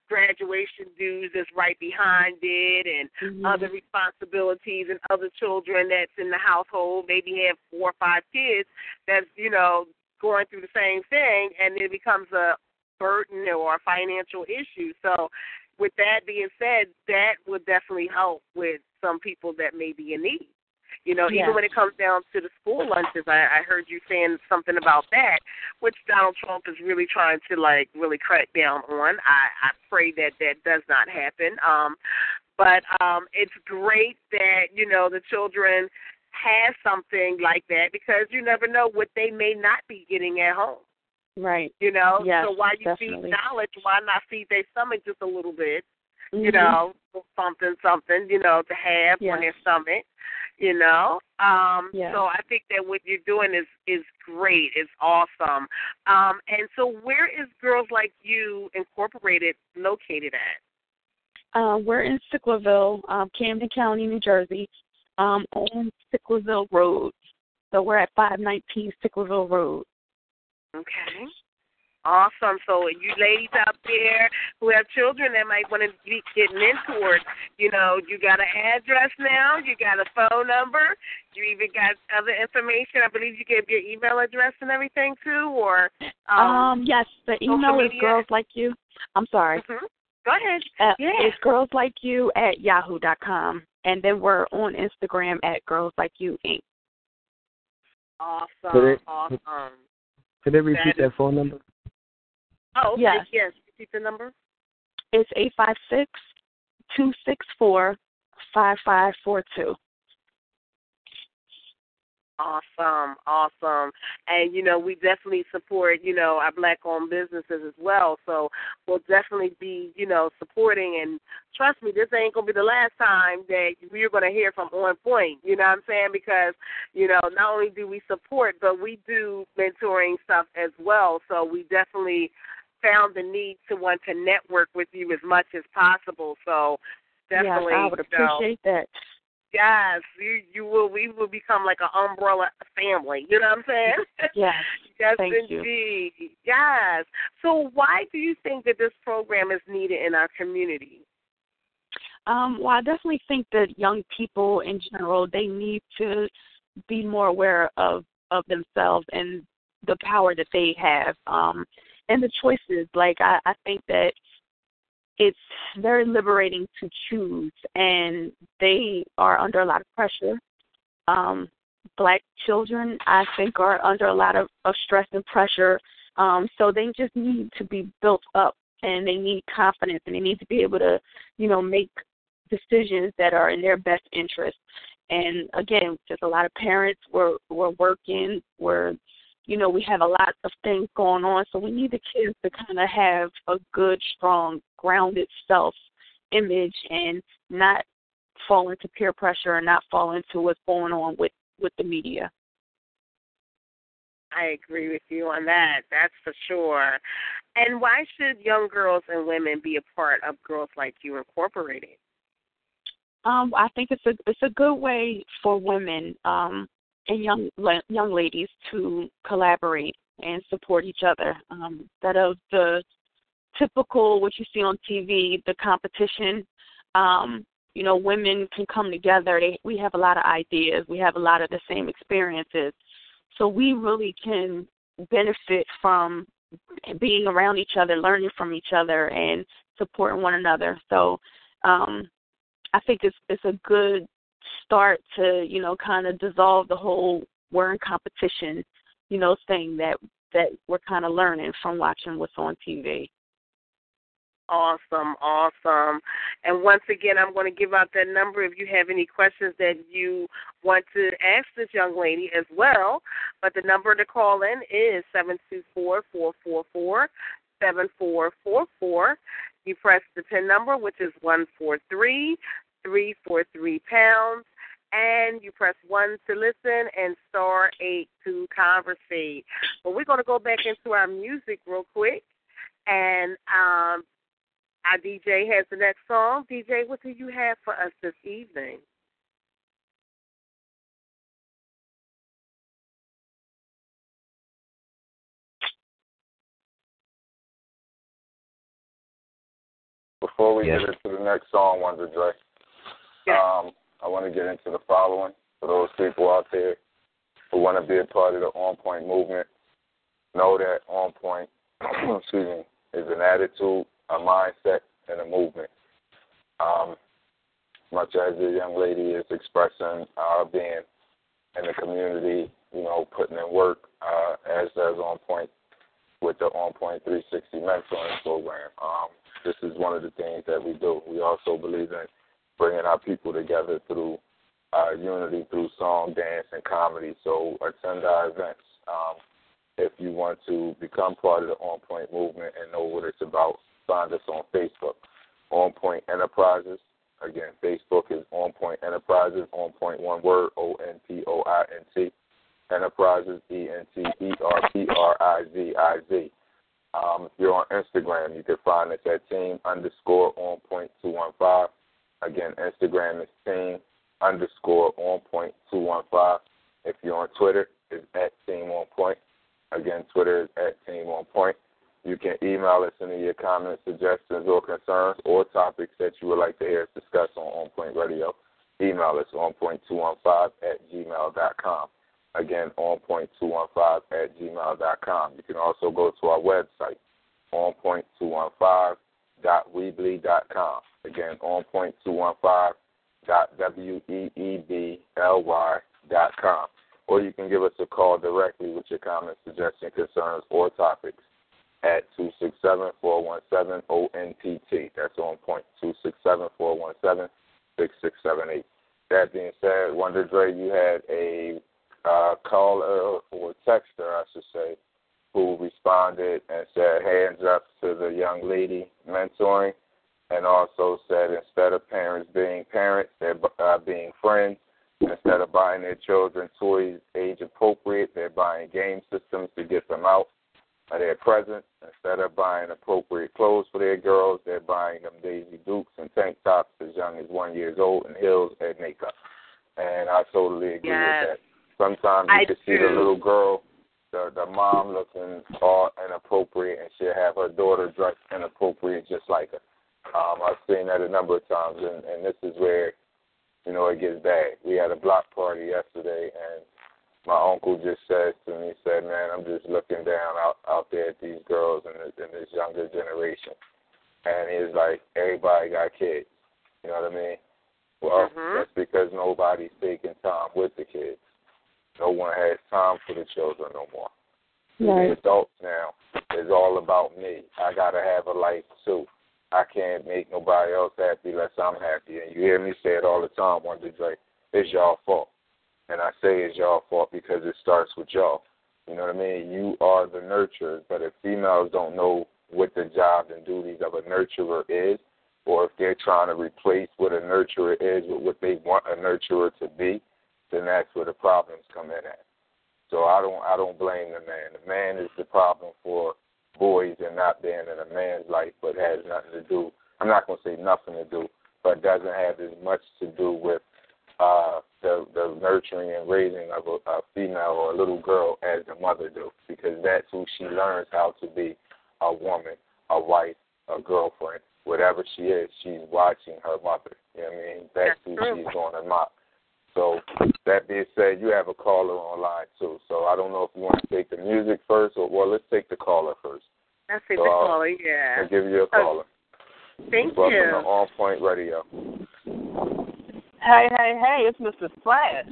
graduation dues that's right behind it, and Mhm. other responsibilities and other children that's in the household. Maybe have four or five kids that's you know going through the same thing, and it becomes a burden or a financial issue. So, with that being said, that would definitely help with some people that may be in need. You know, Yeah. even when it comes down to the school lunches, I, I heard you saying something about that, which Donald Trump is really trying to like really crack down on. I, I pray that that does not happen. Um, but um, it's great that you know the children have something like that because you never know what they may not be getting at home. Right You know, Yes, so why you definitely. feed knowledge? Why not feed their stomach just a little bit? you Mhm. know, something, something, you know, to have Yes. on their stomach, you know. Um, Yes. So I think that what you're doing is is great, is awesome. Um, and so, where is Girls Like You Incorporated located at? uh, we're in Sicklerville, um, Camden County, New Jersey, um, on Sicklerville Road. So we're at 519 Sicklerville Road. Okay. Awesome. So you ladies out there who have children that might want to be getting into it, you know, you got an address now, you got a phone number, you even got other information. I believe you gave your email address and everything too, or um, Um, yes, the social email is media? girls like you. I'm sorry. mhm. Go ahead. Uh, Yeah. It's girls like you at yahoo dot com, and then we're on Instagram at girls like you inc. Awesome. Awesome. Could they repeat That is- that phone number? Oh, okay. Yes. Yes. Repeat the number. It's eight five six two six four five five four two. Awesome, awesome. And you know, we definitely support, you know, our black owned businesses as well. So we'll definitely be, you know, supporting and trust me, this ain't gonna be the last time that we're gonna hear from On Point, you know what I'm saying? Because, you know, not only do we support but we do mentoring stuff as well. So we definitely found the need to want to network with you as much as possible. So definitely yes, I would you know, appreciate that. Yes, you you will. We will become like an umbrella family. You know what I'm saying? Yes, yes, thank you. indeed. Yes. So, why do you think that this program is needed in our community? Um, well, I definitely think that young people in general they need to be more aware of of themselves and the power that they have um, and the choices. Like I, I think that it's very liberating to choose, and they are under a lot of pressure. Um, black children, I think, are under a lot of, of stress and pressure. Um, so they just need to be built up and they need confidence and they need to be able to, you know, make decisions that are in their best interest. And again, just a lot of parents were were working, were you know, we have a lot of things going on, so we need the kids to kind of have a good, strong, grounded self image and not fall into peer pressure and not fall into what's going on with with the media. I agree with you on that. That's for sure. And why should young girls and women be a part of Girls Like You Incorporated? Um, I think it's a it's a good way for women um, and young young ladies to collaborate and support each other. Um, that of the typical what you see on TV, the competition. Um, you know, women can come together. They, we have a lot of ideas. We have a lot of the same experiences. So we really can benefit from being around each other, learning from each other, and supporting one another. So um, I think it's it's a good start to you know kind of dissolve the whole we're in competition, you know, thing that that we're kind of learning from watching what's on TV. Awesome, awesome. And once again, I'm going to give out that number if you have any questions that you want to ask this young lady as well. But the number to call in is seven two four four four four seven four four four. You press the pin number, which is one four three three four three pounds, and you press one to listen and star eight to conversate. But we're going to go back into our music real quick, and um, our DJ has the next song. DJ, what do you have for us this evening? Before we Yes. get into the next song, Wonder Dre, um, I want to get into the following for those people out there who want to be a part of the On Point movement. Know that On Point, excuse me, is an attitude, a mindset, and a movement. Um, much as the young lady is expressing our being in the community, you know, putting in work, uh, as does On Point with the On Point 360 mentoring program. Um, this is one of the things that we do. We also believe in bringing our people together through uh, unity, through song, dance, and comedy. So attend our events. Um, if you want to become part of the On Point movement and know what it's about, find us on Facebook, On Point Enterprises. Again, Facebook is On Point Enterprises, On Point one word, O N P O I N T. Enterprises, E N T E R P R I Z I Z. Um, if you're on Instagram, you can find us at team underscore on point two one five. Again, Instagram is team underscore on point two one five. If you're on Twitter, it's at team on point. Again, Twitter is at team on point. You can email us any of your comments, suggestions, or concerns, or topics that you would like to hear us discuss on On Point Radio. Email us on point215 at gmail.com. Again, onpoint215 at gmail.com. You can also go to our website, onpoint215.weebly.com. Again, onpoint215.weebly.com. Or you can give us a call directly with your comments, suggestions, concerns, or topics at 267-417-ONPT. That's on point, 267-417-6678. That being said, Wonder Dre, you had a uh, caller or texter, I should say, who responded and said hands up to the young lady mentoring, and also said instead of parents being parents, they're uh, being friends. Instead of buying their children toys age appropriate, they're buying game systems to get them out of their presence. Instead of buying appropriate clothes for their girls, they're buying them Daisy Dukes and tank tops as young as one years old and heels and makeup. And I totally agree Yes. with that. Sometimes you I can see the little girl, the the mom looking all inappropriate, and she'll have her daughter dressed inappropriate just like her. Um, I've seen that a number of times, and, and this is where, you know, it gets bad. We had a block party yesterday, and my uncle just says to me, he said, "Man, I'm just looking down out out there at these girls and this, and this younger generation, and it's like everybody got kids. You know what I mean? Well, Mhm. that's because nobody's taking time with the kids. No one has time for the children no more. The adults now is all about me. I gotta have a life too. I can't make nobody else happy unless I'm happy. And you hear me say it all the time, Wonder Dre. It's y'all fault. And I say it's y'all fault because it starts with y'all. You know what I mean? You are the nurturer, but if females don't know what the job and duties of a nurturer is, or if they're trying to replace what a nurturer is with what they want a nurturer to be, then that's where the problems come in at. So I don't I don't blame the man. The man is the problem for boys and not being in a man's life, but has nothing to do. I'm not going to say nothing to do, but doesn't have as much to do with uh, the the nurturing and raising of a, a female or a little girl as the mother do, because that's who she learns how to be a woman, a wife, a girlfriend, whatever she is. She's watching her mother. You know what I mean? That's, That's who true. she's going to mock. So that being said, you have a caller online too. So I don't know if you want to take the music first, or well, let's take the caller first. That's it, So, the uh, caller, yeah. I'll give you a caller. Thank Welcome you. to On Point Radio. Hey, hey, hey, it's Mr. Splash.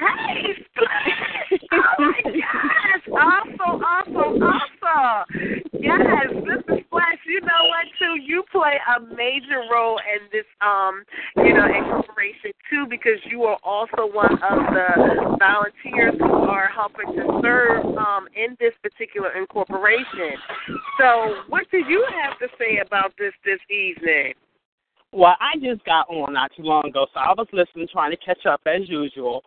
Hey, Splash! Oh my gosh! Awesome, awesome, awesome! Yes, Mr. Splash, you know what too? You play a major role in this um, you know, incorporation too because you are also one of the volunteers who are helping to serve um in this particular incorporation. So what do you have to say about this this evening? Well, I just got on not too long ago, so I was listening, trying to catch up as usual.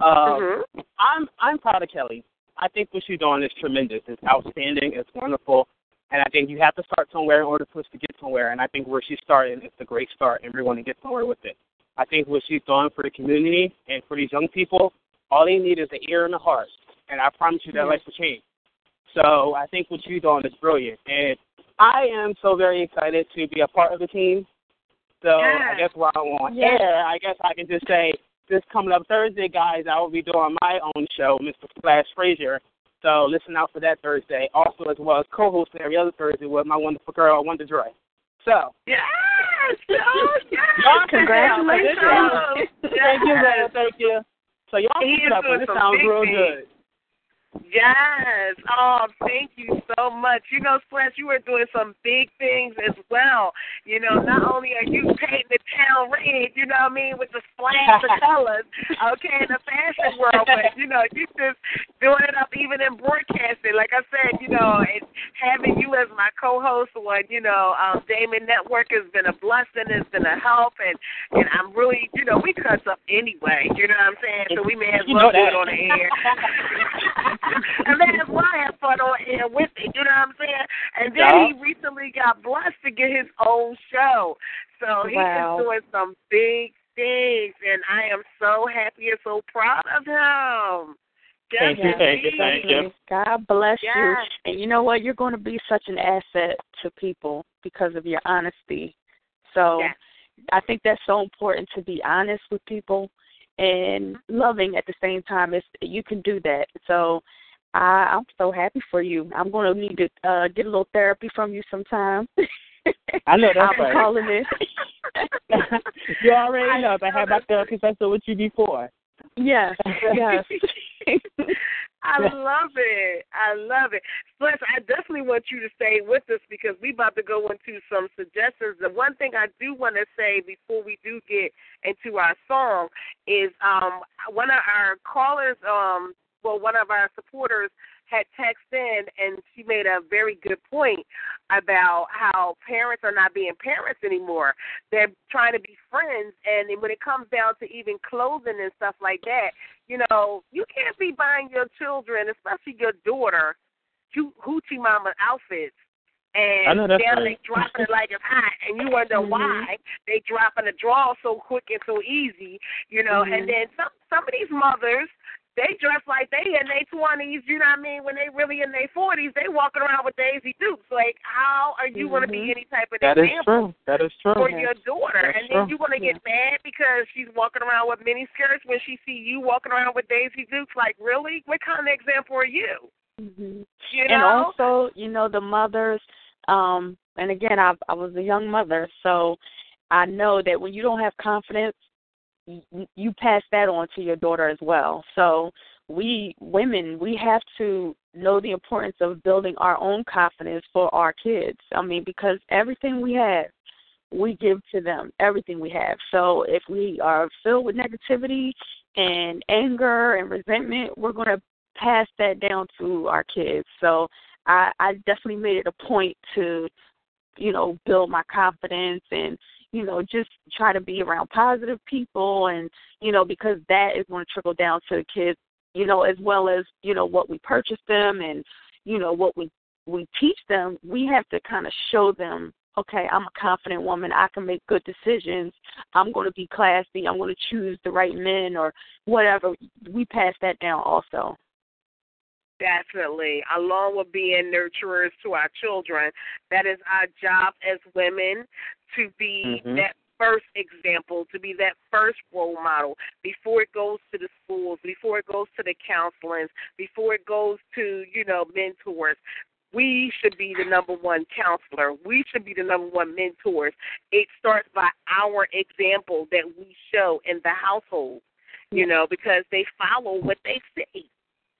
Uh, Mhm. I'm I'm proud of Kelly. I think what she's doing is tremendous. It's outstanding. It's wonderful. And I think you have to start somewhere in order for us to get somewhere. And I think where she's starting is a great start, and we're going to get somewhere with it. I think what she's doing for the community and for these young people, all they need is an ear and a heart. And I promise you that life will change. So I think what you're doing is brilliant. And I am so very excited to be a part of the team. So I Yeah. guess while I'm on Yeah. air, I guess I can just say this coming up Thursday, guys, I will be doing my own show, Mr. Splash Frazier. So listen out for that Thursday. Also, as well as co-hosting every other Thursday with my wonderful girl, Wonder Dre. So Yes! Oh, yes! Congratulations! Thank you, man. Thank you. So y'all keep it up. This sounds real good. Yes. Oh, thank you so much. You know, Splash, you are doing some big things as well. You know, not only are you painting the town red, you know what I mean, with the splash of colors, okay, in the fashion world, but you know, you just doing it up even in broadcasting. Like I said, you know, and having you as my co-host on, you know, um, Damon Network has been a blessing. It's been a help, and and I'm really, you know, we cuss up anyway. You know what I'm saying? So we may as well do it on the air. and may as well have fun on air with it. You know what I'm saying? And then Yeah. he recently got blessed to get his own show. So he Wow. is doing some big things, and I am so happy and so proud of him. Thank you, thank you, thank you. God bless you. And you know what? You're going to be such an asset to people because of your honesty. So Yes. I think that's so important to be honest with people and loving at the same time. It's, you can do that. So I, I'm so happy for you. I'm going to need to uh, get a little therapy from you sometime. I know that's I'll right. calling in. you already know. I had my therapist session with you before. yes, yes. I love it. I love it. Plus, I definitely want you to stay with us because we about to go into some suggestions. The one thing I do want to say before we do get into our song is um one of our callers, um, well, one of our supporters had texted in and she made a very good point about how parents are not being parents anymore. They're trying to be friends and when it comes down to even clothing and stuff like that, you know, you can't be buying your children, especially your daughter, hoochie mama outfits. And I know that's now right. they dropping it like it's hot, and you wonder Mhm. why they dropping the draw so quick and so easy, you know. Mhm. And then some some of these mothers, they dress like they in their twenties, you know what I mean? When they really in their forties, they walking around with Daisy Dukes. Like, how are you going to be Mhm. any type of That is example? true. That is true. for your daughter, That's and then you want to get mad because she's walking around with mini skirts when she see you walking around with Daisy Dukes. Like, really? What kind of example are you? hmm You And know? also, you know, the mothers Um, and again, I I was a young mother, so I know that when you don't have confidence, you, pass that on to your daughter as well. So we women, we have to know the importance of building our own confidence for our kids. I mean, because everything we have, we give to them everything we have. So if we are filled with negativity and anger and resentment, we're going to pass that down to our kids. So I, I definitely made it a point to, you know, build my confidence and, you know, just try to be around positive people and, you know, because that is going to trickle down to the kids, you know, as well as, you know, what we purchase them and, you know, what we we teach them, we have to kind of show them okay, I'm a confident woman. I can make good decisions. I'm going to be classy. I'm going to choose the right men or whatever. We pass that down also. Definitely. Along with being nurturers to our children, that is our job as women to be Mhm. that first example, to be that first role model before it goes to the schools, before it goes to the counselings, before it goes to, you know, mentors. We should be the number one counselor. We should be the number one mentors. It starts by our example that we show in the household, you know, because they follow what they see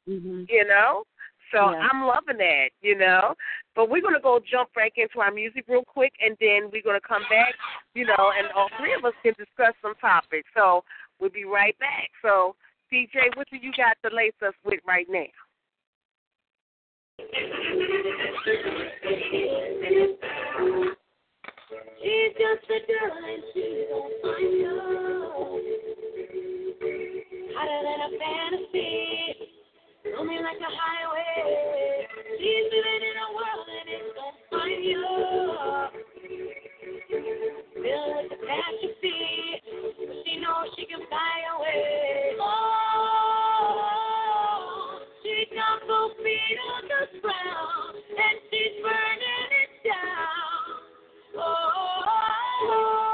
Mm-hmm. you know. So Yeah. I'm loving that, you know. But we're gonna go jump back into our music real quick, and then we're gonna come back, you know, and all three of us can discuss some topics. So we'll be right back. So DJ, what do you got to lace us with right now? She's just a girl and she don't find you. Hotter than a fantasy. Roaming like a highway. She's living in a world and it's gonna find you. Filled she knows she can fly away. Oh, she got both on the ground and she's burning it down. Oh,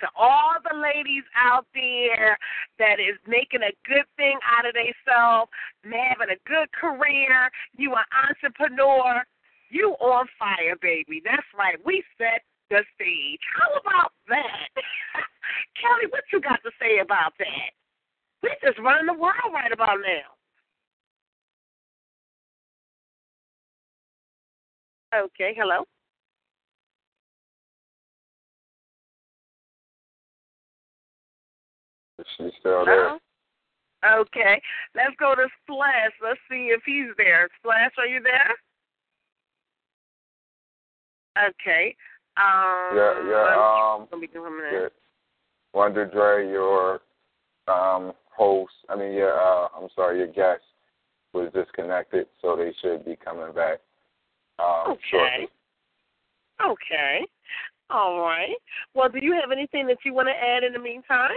to all the ladies out there that is making a good thing out of themselves, having a good career. You an entrepreneur. You on fire, baby. That's right. We set the stage. How about that? Kelly, what you got to say about that? We're just running the world right about now. Okay, hello. Is she still there? Hello? Okay, let's go to Splash. Let's see if he's there. Splash, are you there? Okay. Um, Yeah, yeah, um, Gonna be doing yeah. Wonder Dre, your um, host, I mean, your, uh, I'm sorry, your guest was disconnected, so they should be coming back um, Okay. shortly. Okay. All right. Well, do you have anything that you want to add in the meantime?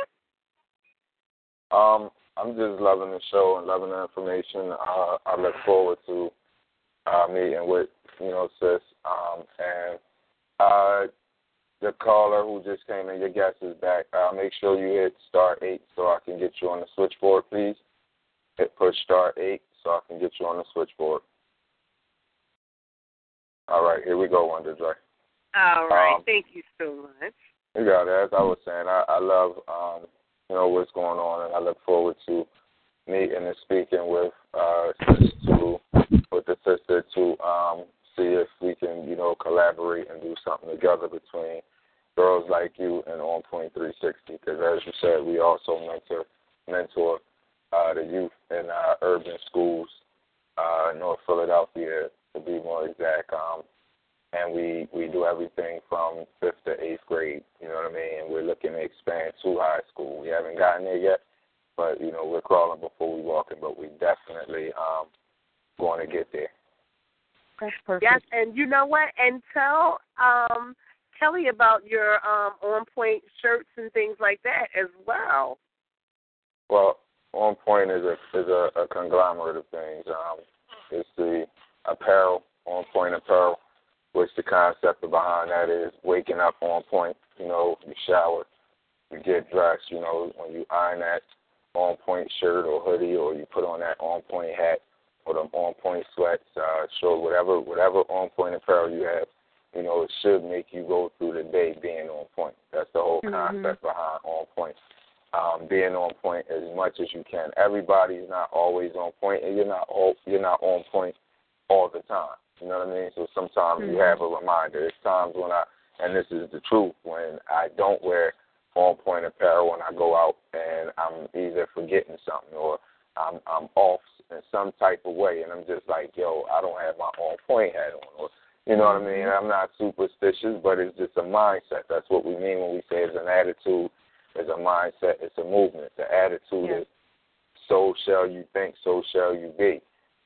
Um, I'm just loving the show and loving the information. Uh, I look forward to uh, meeting with you know sis um, and uh, the caller who just came in. Your guest is back. Uh, make sure you hit star eight so I can get you on the switchboard, please. Hit push star eight so I can get you on the switchboard. All right, here we go, Wonder Dre. All right. Um, Thank you so much. You got it. As I was saying, I, I love um, you know what's going on, and I look forward to meeting and speaking with uh, to with the sister to um, see if we can you know collaborate and do something together between girls like you and On Point 360. Because as you said, we also mentor mentor uh, the youth in uh, urban schools, uh, North Philadelphia to be more exact. Um, and we we do everything from fifth to eighth grade. You know what I mean? And we're looking to expand to high school. We haven't gotten there yet, but you know we're crawling before we walking. But we definitely um going to get there. That's perfect. Yes, and you know what? And tell um Kelly about your um on point shirts and things like that as well. Well, on point is a is a, a conglomerate of things. Um, it's the apparel, on point apparel, which the concept behind that is waking up on point. You know, you shower, you get dressed. You know, when you iron that on point shirt or hoodie, or you put on that on point hat or them on point sweats, uh, short, whatever whatever on point apparel you have. You know, it should make you go through the day being on point. That's the whole Mhm. concept behind on point um, being on point as much as you can. Everybody's not always on point, and you're not all, you're not on point all the time. You know what I mean? So sometimes you Mhm. have a reminder. There's times when I, and this is the truth, when I don't wear on point apparel when I go out, and I'm either forgetting something or I'm I'm off in some type of way, and I'm just like, yo, I don't have my on point hat on, or you know what I mean? I'm not superstitious, but it's just a mindset. That's what we mean when we say it's an attitude it's a mindset. It's a movement. The attitude is so shall you think, so shall you be.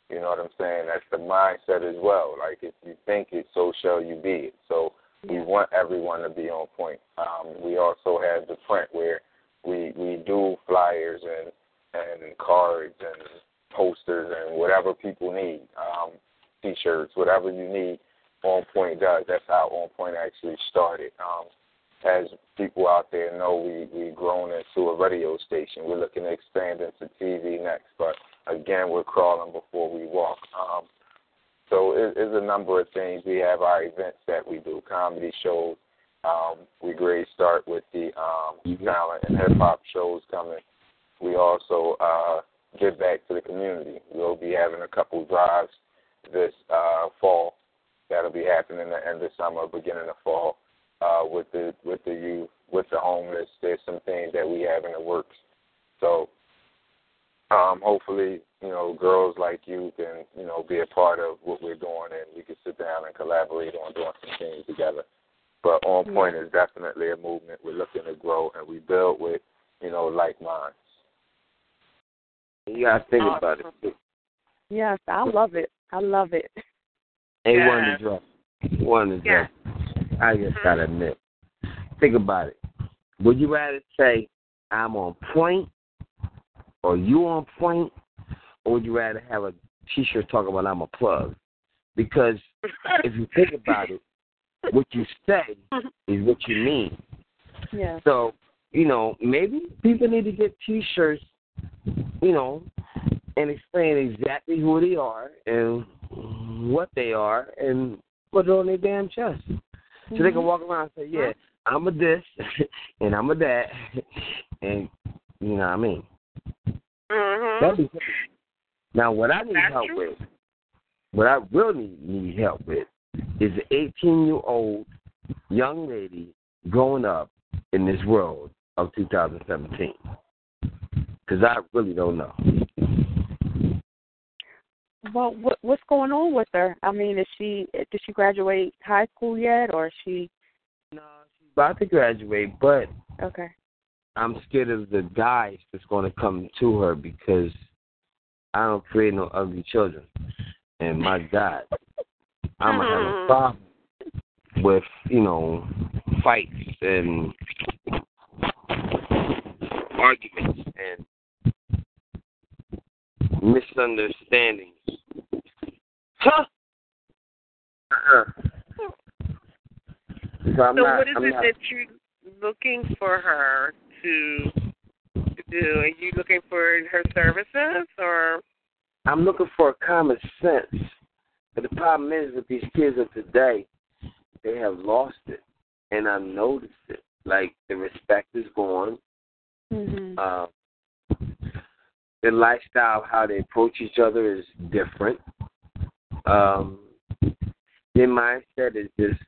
You know what I'm saying? That's the mindset as well. Like if you think it, so shall you be it. So we want everyone to be on point. Um, we also have the print where we we do flyers and and cards and posters and whatever people need, um, t-shirts, whatever you need. On Point does. That's how On Point actually started. Um, as people out there know, we we've grown into a radio station. We're looking to expand into TV next, but again, we're crawling before we walk. Um, so it, it's a number of things. We have our events that we do, comedy shows. Um, we grade start with the um, talent and hip hop shows coming. We also uh, give back to the community. We'll be having a couple drives this uh, fall. That'll be happening at the end of summer, beginning of fall uh, with the with the youth, with the homeless. There's some things that we have in the works. So um, hopefully, you know, girls like you can, you know, be a part of what we're doing, and we can sit down and collaborate on doing some things together. But on point is definitely a movement. We're looking to grow, and we build with, you know, like minds. You gotta think about it. Yes, I love it. I love it. Hey, Yeah. one to drop. One to dress. I just gotta admit. Think about it. Would you rather say I'm on point or you on point, or would you rather have a T-shirt talking about I'm a plug? because if you think about it, what you say is what you mean. Yeah. So, you know, maybe people need to get T-shirts, you know, and explain exactly who they are and what they are, and put it on their damn chest, so they can mm-hmm. walk around and say, "Yeah, I'm a this and I'm a that," and you know what I mean. Mm-hmm. Now, what I need That's help true. with, what I really need help with, is an 18 year old young lady growing up in this world of 2017. Because I really don't know. Well, what what's going on with her? I mean, is she did she graduate high school yet, or is she? No, she's about to graduate, but Okay. I'm scared of the guys that's going to come to her because I don't create no ugly children. And my God, I'm going to have a mm-hmm. problem with, you know, fights and arguments and misunderstandings. Huh? Uh-uh. So so not, what is I'm it not, that you're looking for her to to do? Are you looking for her services or? I'm looking for common sense. But the problem is with these kids of today, they have lost it. And I noticed it. Like the respect is gone. Mm-hmm. Uh, the lifestyle, how they approach each other is different. Um, their mindset is just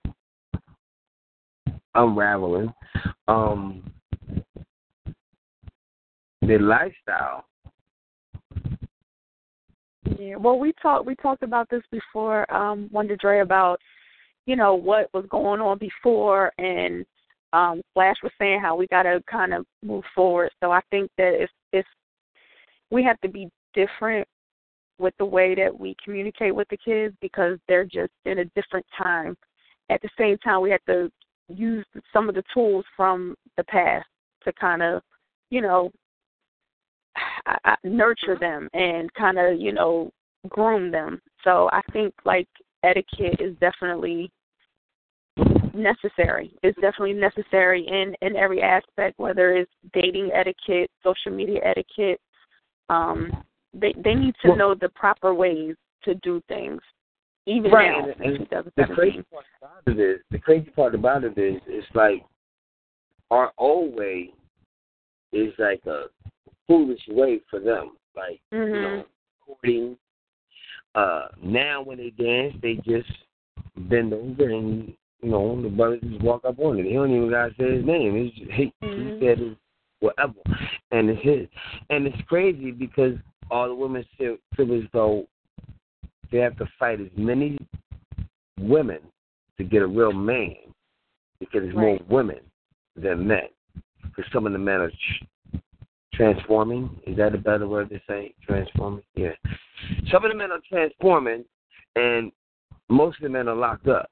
unraveling. Um, their lifestyle Yeah. Well, we talked we talked about this before. Um, Wonder Dre about you know what was going on before, and um, Splash was saying how we got to kind of move forward. So I think that if if we have to be different with the way that we communicate with the kids because they're just in a different time. At the same time, we have to use some of the tools from the past to kind of, you know, I, I, nurture them and kind of, you know, groom them. So I think like etiquette is definitely necessary. It's definitely necessary in in every aspect, whether it's dating etiquette, social media etiquette. Um, they they need to know the proper ways to do things, even right. now and, and the crazy part about it is the crazy part about it is it's like our old way is like a foolish way for them. Like you Mhm. know, courting. Uh, now when they dance, they just bend over and you know the brothers just walk up on it. They don't even gotta say his name. It's just, hey, Mhm. he said it, whatever, and it's his. And it's crazy because all the women feel, feel as though they have to fight as many women to get a real man because there's more women than men. Because some of the men are transforming. Is that a better word to say? Transforming? Yeah. Some of the men are transforming, and most of the men are locked up.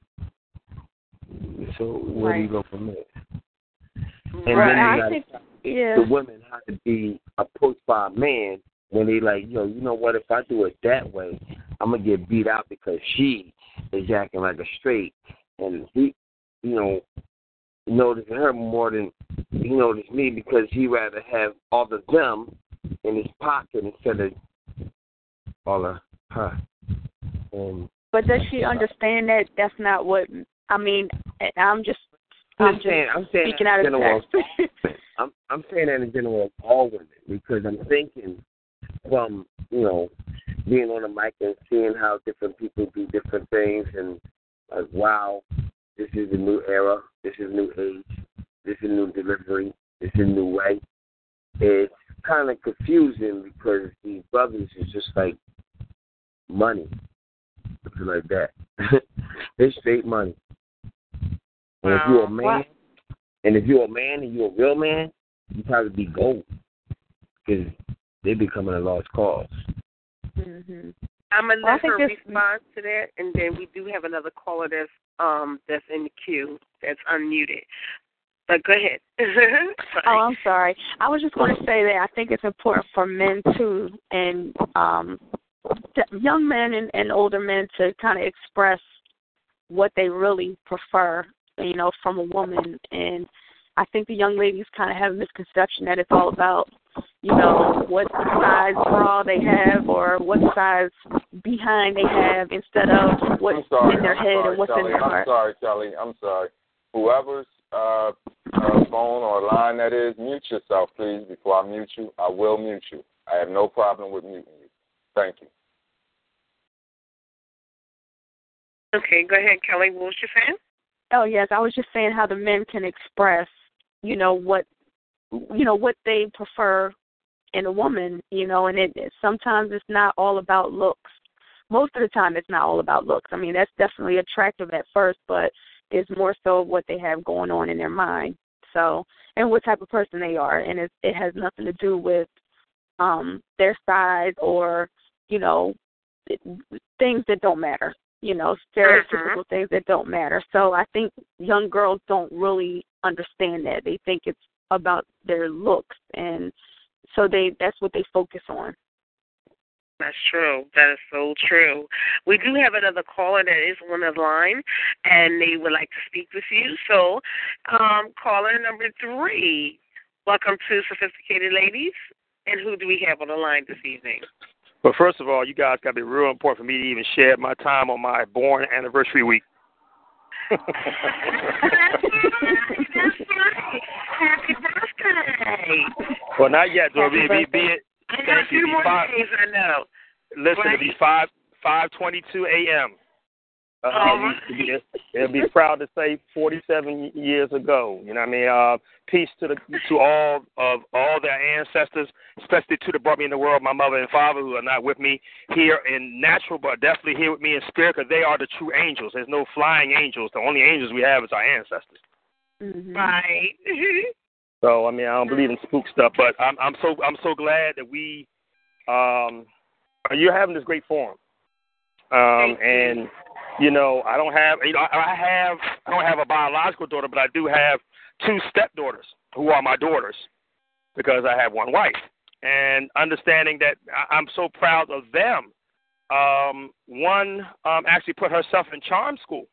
So where do you go from there? And Right. then you I think yeah. the women have to be approached by a man when they like, yo, you know what? If I do it that way, I'm gonna get beat out because she is acting like a straight, and he, you know, noticing her more than he noticed me because he rather have all of them in his pocket instead of all of her. And But does she understand that that's not what I mean? I'm just I'm, I'm just saying, I'm saying speaking out of general. I'm I'm saying that in general of all women because I'm thinking from you know being on the mic and seeing how different people do different things and like wow, this is a new era, this is new age, this is a new delivery, this is a new way. It's kind of confusing because these brothers is just like money, something like that. it's straight money. And if you're a man, and if you're a man and you're a real man, you probably be gold because they becoming a lost cause. hmm I'm gonna Well, I let think her this- respond to that, and then we do have another caller that's um that's in the queue that's unmuted. But go ahead. Oh, I'm sorry. I was just going to say that I think it's important for men too, and um, young men and, and older men to kind of express what they really prefer, you know, from a woman. And I think the young ladies kind of have a misconception that it's all about, you know, what size bra they have or what size behind they have instead of what's sorry, in their I'm head sorry, and what's Kelly, in their heart. I'm heart. sorry, Kelly. I'm sorry. Whoever's uh, uh, phone or line that is, mute yourself, please, before I mute you. I will mute you. I have no problem with muting you. Thank you. Okay, go ahead, Kelly. What was you saying? Oh yes, I was just saying how the men can express, you know, what you know, what they prefer in a woman, you know, and it sometimes it's not all about looks. Most of the time it's not all about looks. I mean, that's definitely attractive at first, but it's more so what they have going on in their mind. So, and what type of person they are, and it it has nothing to do with um their size or, you know, things that don't matter you know, stereotypical things that don't matter. So I think young girls don't really understand that. They think it's about their looks and so they that's what they focus on. That's true. That is so true. We do have another caller that is on the line, and they would like to speak with you. So, um, caller number three, welcome to Sophisticated Ladies. And who do we have on the line this evening? Well, first of all, you guys got to be real important for me to even share my time on my born anniversary week. Happy birthday! well, not yet. Be, be it. I got a few more five, days, I know. listen, it'll be five five twenty two a.m. Uh, Oh, it'll, be, it'll be proud to say forty seven years ago. You know what I mean? Uh, peace to the to all of all their ancestors, especially to the brought me in the world, my mother and father who are not with me here in natural, but definitely here with me in spirit, because they are the true angels. There's no flying angels. The only angels we have is our ancestors. Right. So I mean, I don't believe in spook stuff, but I'm I'm so I'm so glad that we um you're having this great forum. Um and you know, I don't have you know, I have I don't have a biological daughter, but I do have two stepdaughters who are my daughters because I have one wife. And understanding that I'm so proud of them. Um, one um, actually put herself in charm school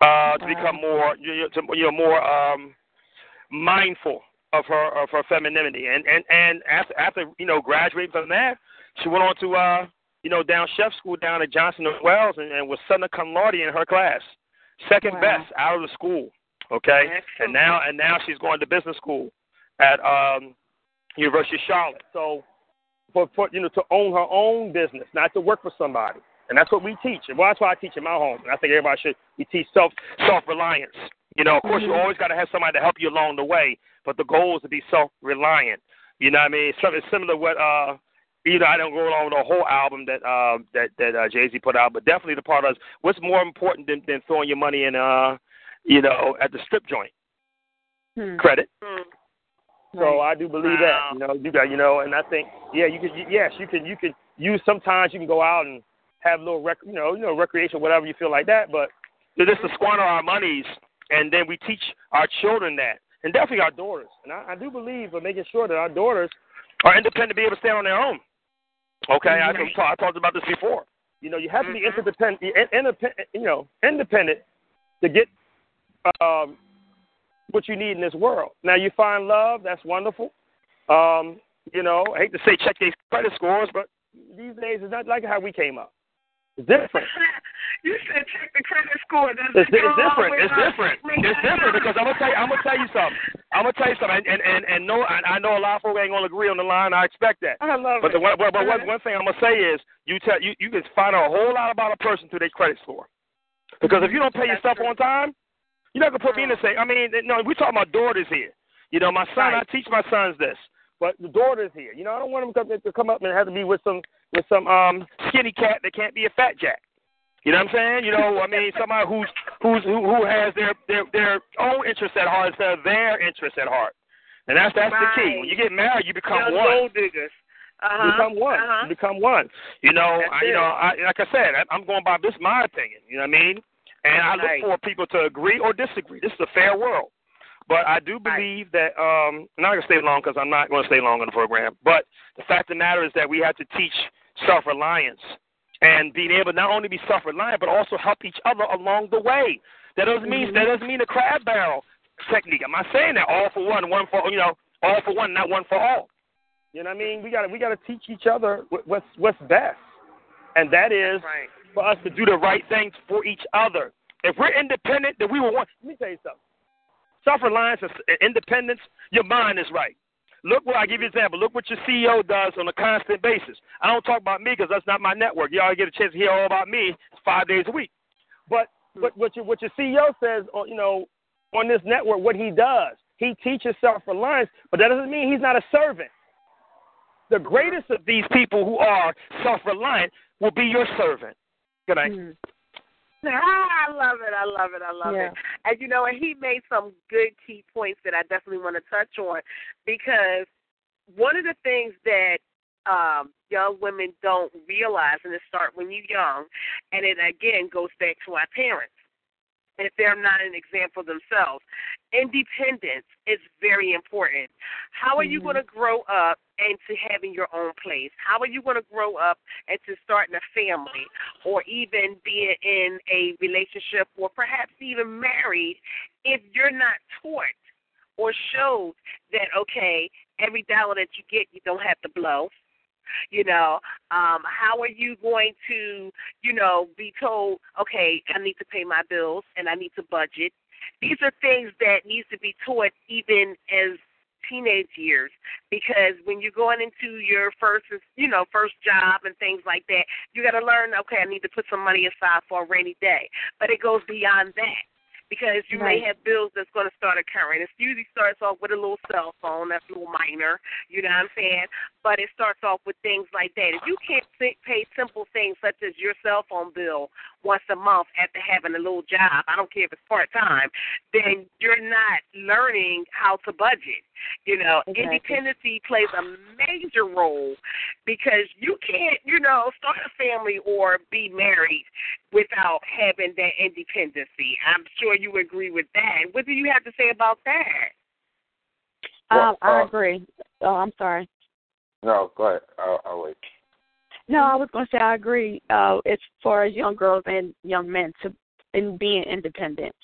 uh, to become more, you know, to, you know, more um, mindful of her of her femininity. And and and after after you know graduating from that, she went on to uh, you know down chef school down at Johnson and Wales and, and was summa cum laude in her class, second Wow. best out of the school. Okay, and now and now she's going to business school at um, University of Charlotte. So for, for you know to own her own business, not to work for somebody. And that's what we teach. And well, that's why I teach in my home. And I think everybody should. We teach self self reliance. You know, of course, you always got to have somebody to help you along the way. But the goal is to be self reliant. You know what I mean? It's something similar to what uh, you know. I don't go along with the whole album that uh, that that uh, Jay Z put out, but definitely the part of what's more important than, than throwing your money in uh, you know, at the strip joint. Credit. So I do believe that. You know, you got you know, and I think yeah, you could yes, you can you can use sometimes you can go out and have a little rec you know, you know, recreation, whatever you feel like that, but just to squander our monies and then we teach our children that. And definitely our daughters. And I, I do believe in making sure that our daughters are independent to be able to stand on their own. Okay, I, talked, I talked about this before. You know, you have to be interdependent, in- independent, you know, independent to get um, what you need in this world. Now, you find love, that's wonderful. Um, you know, I hate to say check their credit scores, but these days it's not like how we came up. It's different. You said check the credit score. It's, it's different. It's different. It's different because I'm gonna tell you. I'm gonna tell you something. I'm gonna tell you something. And and and no, I, I know a lot of folks ain't gonna agree on the line. I expect that. I love But it. one, but, but one, uh-huh. one thing I'm gonna say is you tell you you can find out a whole lot about a person through their credit score. Because if mm-hmm. you don't pay your stuff on time, you're not gonna put me in the same. I mean, no, we talking about daughters here. You know, my son. I teach my sons this. But the daughters here, you know, I don't want them to come up and have to be with some with some um skinny cat that can't be a fat jack. You know what I'm saying? You know, I mean, somebody who's who's who, who has their their their own interests at heart instead of their interests at heart. And that's that's the key. When you get married, you become Young one. gold diggers. Uh-huh. You become one. Uh-huh. You become one. You know, That's I, you it. know, I, like I said, I, I'm going by this my opinion. You know what I mean? And I look Right. for people to agree or disagree. This is a fair world. But I do believe that um, I'm not going to stay long because I'm not going to stay long on the program. But the fact of the matter is that we have to teach self reliance and being able not only be self reliant but also help each other along the way. That doesn't mean Mm-hmm. that doesn't mean a crab barrel technique. I'm not saying that all for one, one for you know, all for one, not one for all. You know what I mean? We gotta we gotta teach each other what's what's best, and that is Right. for us to do the right things for each other. If we're independent, then we will want. Let me tell you something. Self reliance and independence, your mind is right. Look what I give you an example. Look what your CEO does on a constant basis. I don't talk about me because that's not my network. You all get a chance to hear all about me five days a week. But what what your what your CEO says, on, you know, on this network, what he does, he teaches self reliance, but that doesn't mean he's not a servant. The greatest of these people who are self reliant will be your servant. Good night. Ah, I love it. I love it. I love Yeah. it. And you know, and he made some good key points that I definitely want to touch on because one of the things that um young women don't realize and it start when you're young and it again goes back to our parents. If they're not an example themselves. Independence is very important. How are you going to grow up into having your own place? How are you going to grow up into starting a family or even being in a relationship or perhaps even married if you're not taught or showed that, okay, every dollar that you get, you don't have to blow? You know, um, how are you going to, you know, be told, okay, I need to pay my bills and I need to budget? These are things that needs to be taught even as teenage years because when you're going into your first you know first job and things like that you got to learn okay i need to put some money aside for a rainy day but it goes beyond that because you may have bills that's going to start occurring. It usually starts off with a little cell phone, that's a little minor, you know what I'm saying? But it starts off with things like that. If you can't pay simple things such as your cell phone bill once a month after having a little job, I don't care if it's part time, then you're not learning how to budget. You know, Exactly. independency plays a major role because you can't, you know, start a family or be married without having that independency. I'm sure you agree with that. What do you have to say about that? Um, I uh, agree. Oh, I'm sorry. No, go ahead. I'll, I'll wait. No, I was going to say I agree. Uh, as far as young girls and young men to in being independent.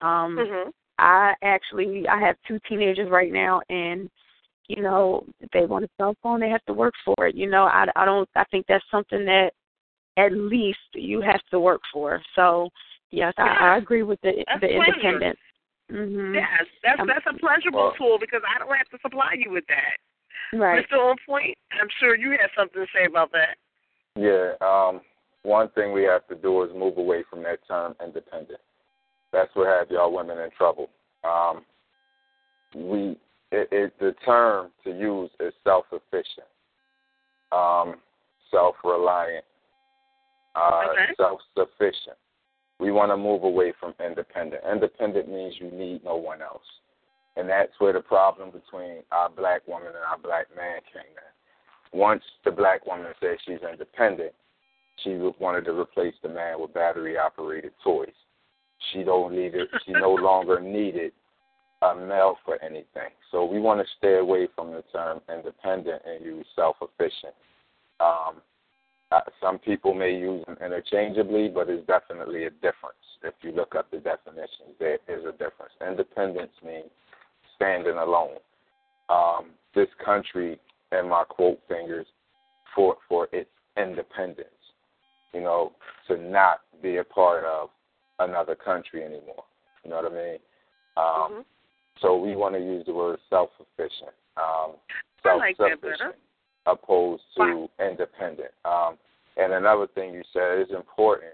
Um, Mhm. I actually I have two teenagers right now, and you know if they want a cell phone, they have to work for it. You know, I I don't I think that's something that at least you have to work for. So yes, I, I agree with the That's the pleasure. independent. Mm-hmm. Yes, that's Um, that's a pleasurable Well- tool because I don't have to supply you with that. Right. Mr. On Point, I'm sure you have something to say about that. Yeah. Um, one thing we have to do is move away from that term independent. That's what have y'all women in trouble. Um, we it, it the term to use is self sufficient, um, self reliant, uh, Okay. self sufficient. We want to move away from independent. Independent means you need no one else. And that's where the problem between our black woman and our black man came in. Once the black woman said she's independent, she wanted to replace the man with battery operated toys. She don't need it. She no longer needed a male for anything. So we want to stay away from the term independent and use self efficient. Um, uh, some people may use them interchangeably, but there's definitely a difference. If you look up the definitions, there is a difference. Independence means standing alone. Um, this country, and my quote fingers, fought for its independence. You know, to not be a part of another country anymore. You know what I mean? Um, So we want to use the word self-sufficient, um, like self-sufficient, better. opposed to independent. Um, and another thing you said is important.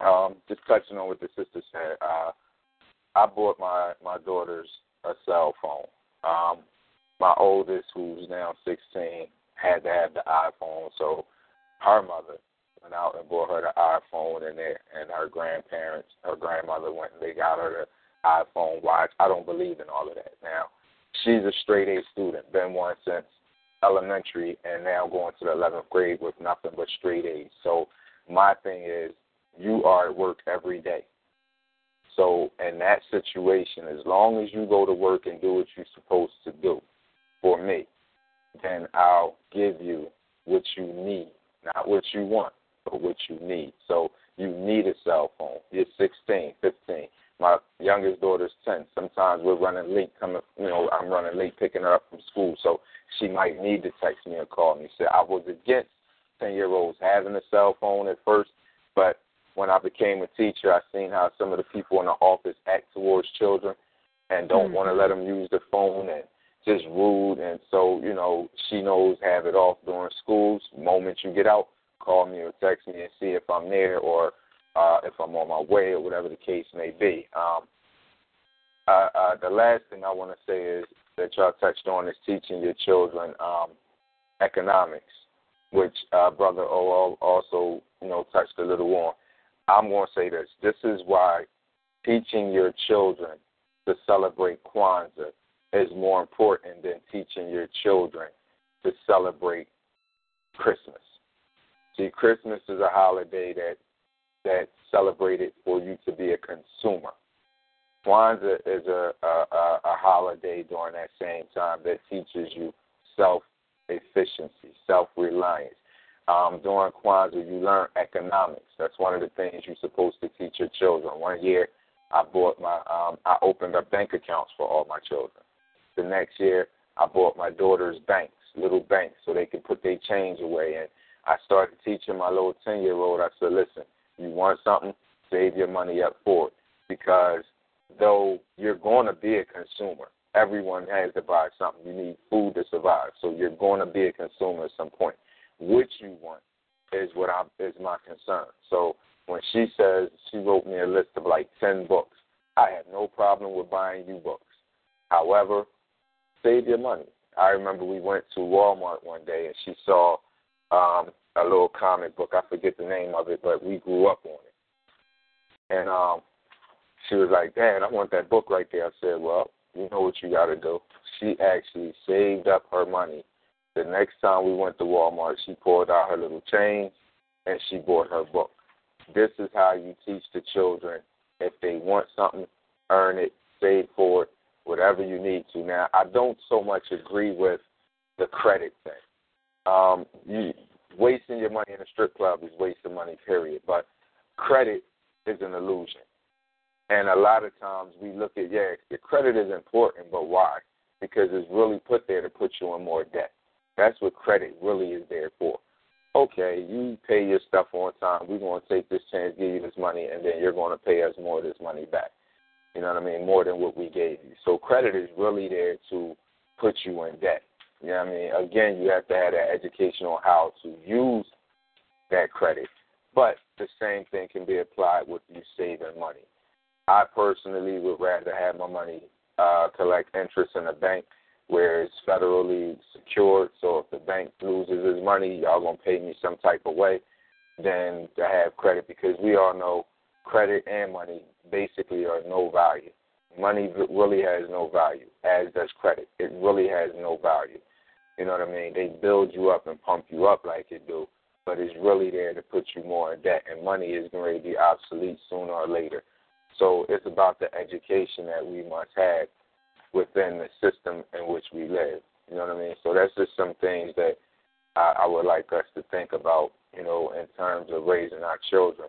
Um, just touching on what the sister said, uh, I bought my my daughters a cell phone. Um, my oldest, who's now 16, had to have the iPhone, so her mother went out and bought her the iPhone, and their and her grandparents, her grandmother went and they got her the iPhone watch. I don't believe in all of that. Now, she's a straight A student, been one since elementary, and now going to the 11th grade with nothing but straight A's. So my thing is, you are at work every day. So in that situation, as long as you go to work and do what you're supposed to do, for me, then I'll give you what you need, not what you want, but what you need. So you need a cell phone. You're 16, 15. My youngest daughter's 10. Sometimes we're running late coming, you know, I'm running late picking her up from school. So she might need to text me or call me. So I was against 10 year olds having a cell phone at first, but when I became a teacher, I seen how some of the people in the office act towards children and don't mm-hmm. want to let them use the phone and just rude. And so, you know, she knows have it off during schools. Moment you get out, call me or text me and see if I'm there or uh, if I'm on my way or whatever the case may be. Um, uh, uh, the last thing I want to say is that y'all touched on is teaching your children um, economics, which uh, Brother O also, you know, touched a little on. I'm going to say this. This is why teaching your children to celebrate Kwanzaa is more important than teaching your children to celebrate Christmas. See, Christmas is a holiday that that's celebrated for you to be a consumer. Kwanzaa is a, a, a, a holiday during that same time that teaches you self efficiency, self reliance. Um, during Kwanzaa, you learn economics. That's one of the things you're supposed to teach your children. One year, I bought my, um, I opened up bank accounts for all my children. The next year, I bought my daughter's banks, little banks, so they could put their change away. And I started teaching my little ten year old. I said, listen, you want something, save your money up for it. Because though you're going to be a consumer, everyone has to buy something. You need food to survive. So you're going to be a consumer at some point. Which you want is what I'm is my concern. So when she says she wrote me a list of like ten books, I have no problem with buying you books. However, save your money. I remember we went to Walmart one day and she saw um, a little comic book. I forget the name of it, but we grew up on it. And um, she was like, Dad, I want that book right there. I said, Well, you know what you got to do. She actually saved up her money. The next time we went to Walmart, she pulled out her little change and she bought her book. This is how you teach the children if they want something, earn it, save for it, whatever you need to. Now, I don't so much agree with the credit thing. Um, you, wasting your money in a strip club is wasting money, period. But credit is an illusion. And a lot of times we look at, yeah, the credit is important, but why? Because it's really put there to put you in more debt. That's what credit really is there for. Okay, you pay your stuff on time. We're going to take this chance, give you this money, and then you're going to pay us more of this money back. You know what I mean? More than what we gave you. So credit is really there to put you in debt. You know what I mean? Again, you have to have that education on how to use that credit. But the same thing can be applied with you saving money. I personally would rather have my money uh, collect interest in a bank where it's federally secured. So if the bank loses its money, y'all gonna pay me some type of way than to have credit because we all know credit and money basically are no value. Money really has no value, as does credit. It really has no value. You know what I mean? They build you up and pump you up like it do, but it's really there to put you more in debt, and money is going to be obsolete sooner or later. So it's about the education that we must have within the system in which we live. You know what I mean? So that's just some things that I, I would like us to think about, you know, in terms of raising our children.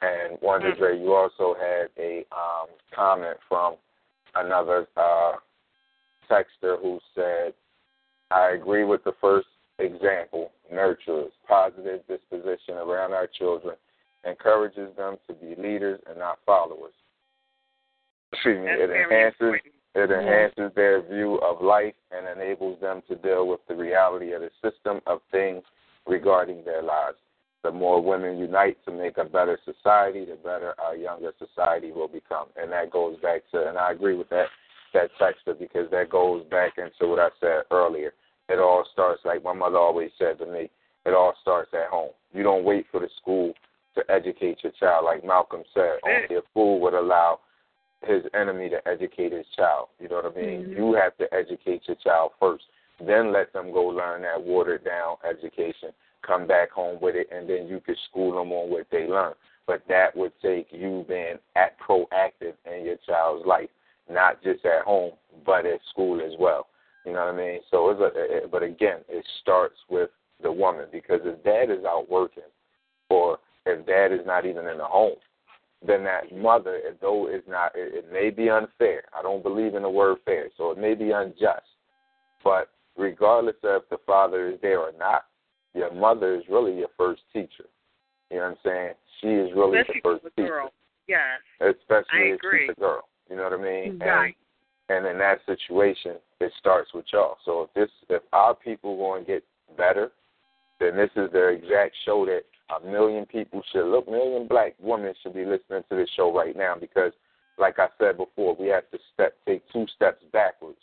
And Wonder mm-hmm. Dre, you also had a um, comment from another uh, texter who said I agree with the first example, nurturers, positive disposition around our children, encourages them to be leaders and not followers. Excuse me, it enhances it enhances their view of life and enables them to deal with the reality of the system of things regarding their lives. The more women unite to make a better society, the better our younger society will become. And that goes back to, and I agree with that that texter because that goes back into what I said earlier. It all starts like my mother always said to me. It all starts at home. You don't wait for the school to educate your child, like Malcolm said. Only a fool would allow his enemy to educate his child. You know what I mean? Mm-hmm. You have to educate your child first. Then let them go learn that watered down education. Come back home with it, and then you can school them on what they learn. But that would take you being at proactive in your child's life not just at home, but at school as well. You know what I mean? So it's a, but again, it starts with the woman because if dad is out working or if dad is not even in the home, then that mother, though is not, it, it may be unfair. I don't believe in the word fair, so it may be unjust. But regardless of if the father is there or not, your mother is really your first teacher. You know what I'm saying? She is really Especially the first the teacher. girl. Yes. Especially I if agree. she's a girl. You know what I mean? Right. And, and in that situation, it starts with y'all. So if this, if our people going to get better, then this is the exact show that a million people should look. Million black women should be listening to this show right now because, like I said before, we have to step, take two steps backwards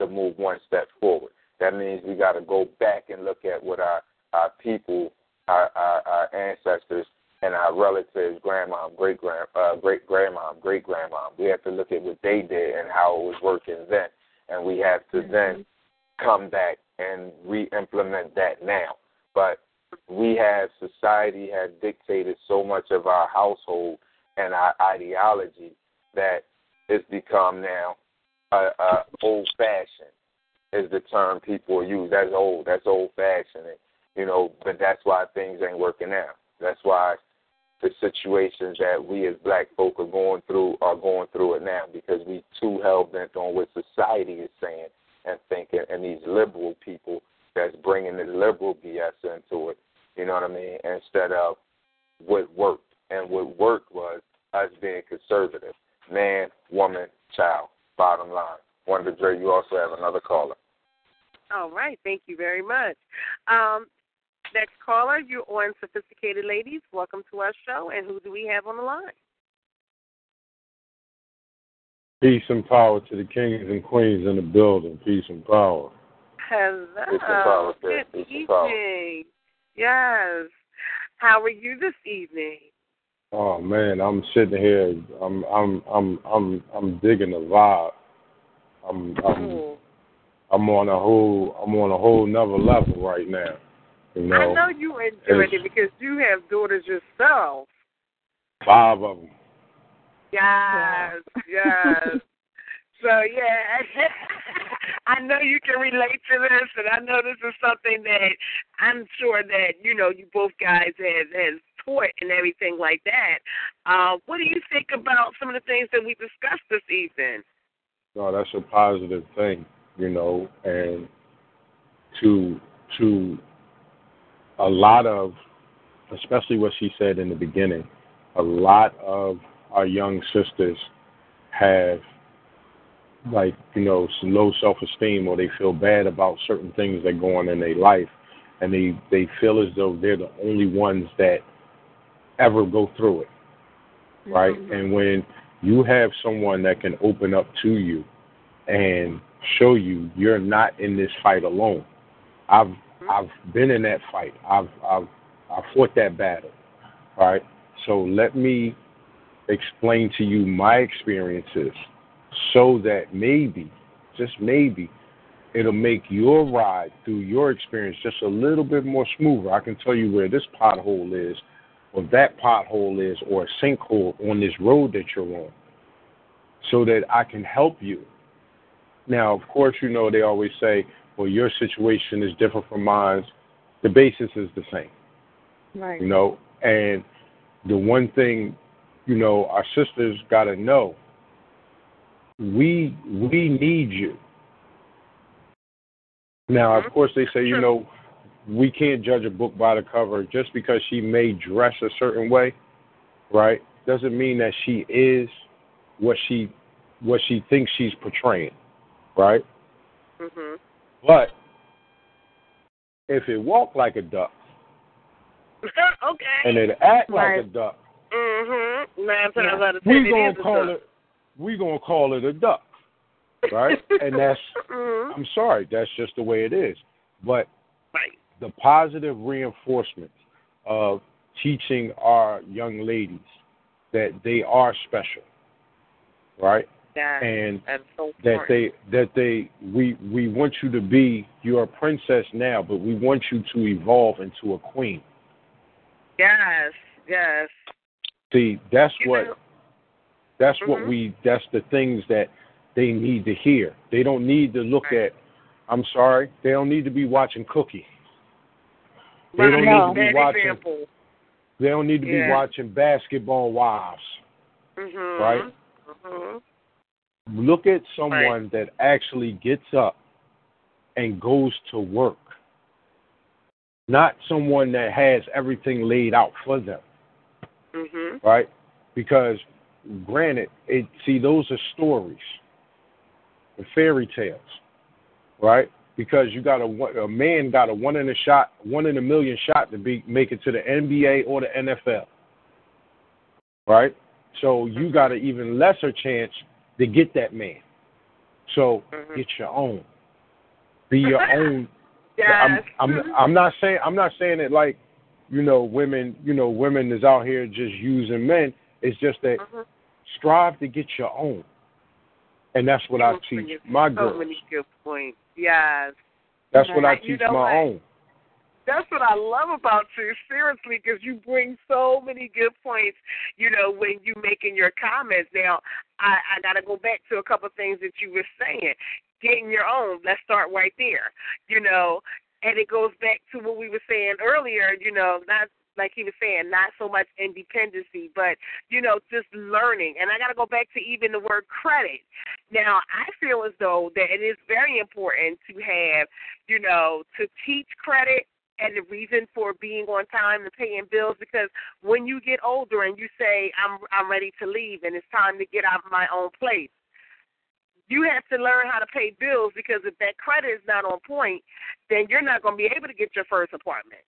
to move one step forward. That means we got to go back and look at what our our people, our our, our ancestors, and our relatives, grandma, great grand, uh, great grandma, great grandma. We have to look at what they did and how it was working then, and we have to then come back and re-implement that now. But we have society has dictated so much of our household and our ideology that it's become now uh, uh, old fashioned is the term people use. That's old. That's old fashioned. You know, but that's why things ain't working out. That's why the situations that we as black folk are going through are going through it now because we too hell bent on what society is saying and thinking, and these liberal people that's bringing the liberal BS into it. You know what I mean? Instead of what worked, and what worked was us being conservative, man, woman, child. Bottom line. Wonder Dre, you also have another caller. All right. Thank you very much. Um, next caller, you're on Sophisticated Ladies. Welcome to our show. And who do we have on the line? Peace and power to the kings and queens in the building. Peace and power. Hello. Peace and power. Good Peace and evening. power. Yes. How are you this evening? Oh man, I'm sitting here. I'm I'm I'm I'm I'm digging the vibe. I'm I'm Cool. I'm on a whole I'm on a whole nother level right now. You know, I know you enjoyed it because you have daughters yourself. five of them. Yes, yes. So yeah, I know you can relate to this, and I know this is something that I'm sure that you know you both guys has has taught and everything like that. Uh, what do you think about some of the things that we discussed this evening? No, that's a positive thing, you know, and to to a lot of especially what she said in the beginning, a lot of our young sisters have like, you know, low self esteem or they feel bad about certain things that go on in their life and they, they feel as though they're the only ones that ever go through it. Right? Mm-hmm. And when you have someone that can open up to you and show you you're not in this fight alone. I've Mm-hmm. I've been in that fight. I've I've I fought that battle. All right. So let me explain to you my experiences so that maybe, just maybe, it'll make your ride through your experience just a little bit more smoother. I can tell you where this pothole is, or that pothole is, or a sinkhole on this road that you're on, so that I can help you. Now, of course, you know they always say, well, your situation is different from mine. The basis is the same. Right. You know, and the one thing, you know, our sisters got to know, we we need you. Now, of course, they say, you know, we can't judge a book by the cover just because she may dress a certain way, right? Doesn't mean that she is what she what she thinks she's portraying, right? Mhm. But if it walk like a duck okay. and it act Right. like a duck, mm-hmm. Nine times out of ten, we gonna call it we gonna call it a duck, right? and that's Mhm. I'm sorry, that's just the way it is. But Right. the positive reinforcement of teaching our young ladies that they are special, right? And so that they that they we we want you to be you're a princess now, but we want you to evolve into a queen. Yes. Yes. See, that's You what know- that's what Mhm. we that's the things that they need to hear. They don't need to look at I'm sorry, they don't need to be watching Cookie. They don't Right. need to be watching. example. They don't need to be watching basketball wives. Mhm. Right. Mhm. Look at someone that actually gets up and goes to work, not someone that has everything laid out for them, Mhm. right? Because, granted, it see those are stories, the fairy tales, right? Because you got a a man got a one in a shot, one in a million shot to be make it to the NBA or the NFL, right? So you got an even lesser chance to get that man. So mm-hmm. get your own. Be your own. I'm, I'm mm-hmm. I'm not saying I'm not saying it like, you know, women you know women is out here just using men. It's just that mm-hmm. strive to get your own, and that's what I teach my girls. So many good points. Yes. That's what I you teach know my what? own. That's what I love about you, seriously, because you bring so many good points. You know, when you making your comments. Now, I, I got to go back to a couple of things that you were saying. Getting your own. Let's start right there. You know, and it goes back to what we were saying earlier. You know, not like he was saying, not so much independency, but you know, just learning. And I got to go back to even the word credit. Now, I feel as though that it is very important to have, you know, to teach credit and the reason for being on time and paying bills because when you get older and you say I'm I'm ready to leave and it's time to get out of my own place you have to learn how to pay bills because if that credit is not on point, then you're not going to be able to get your first apartment.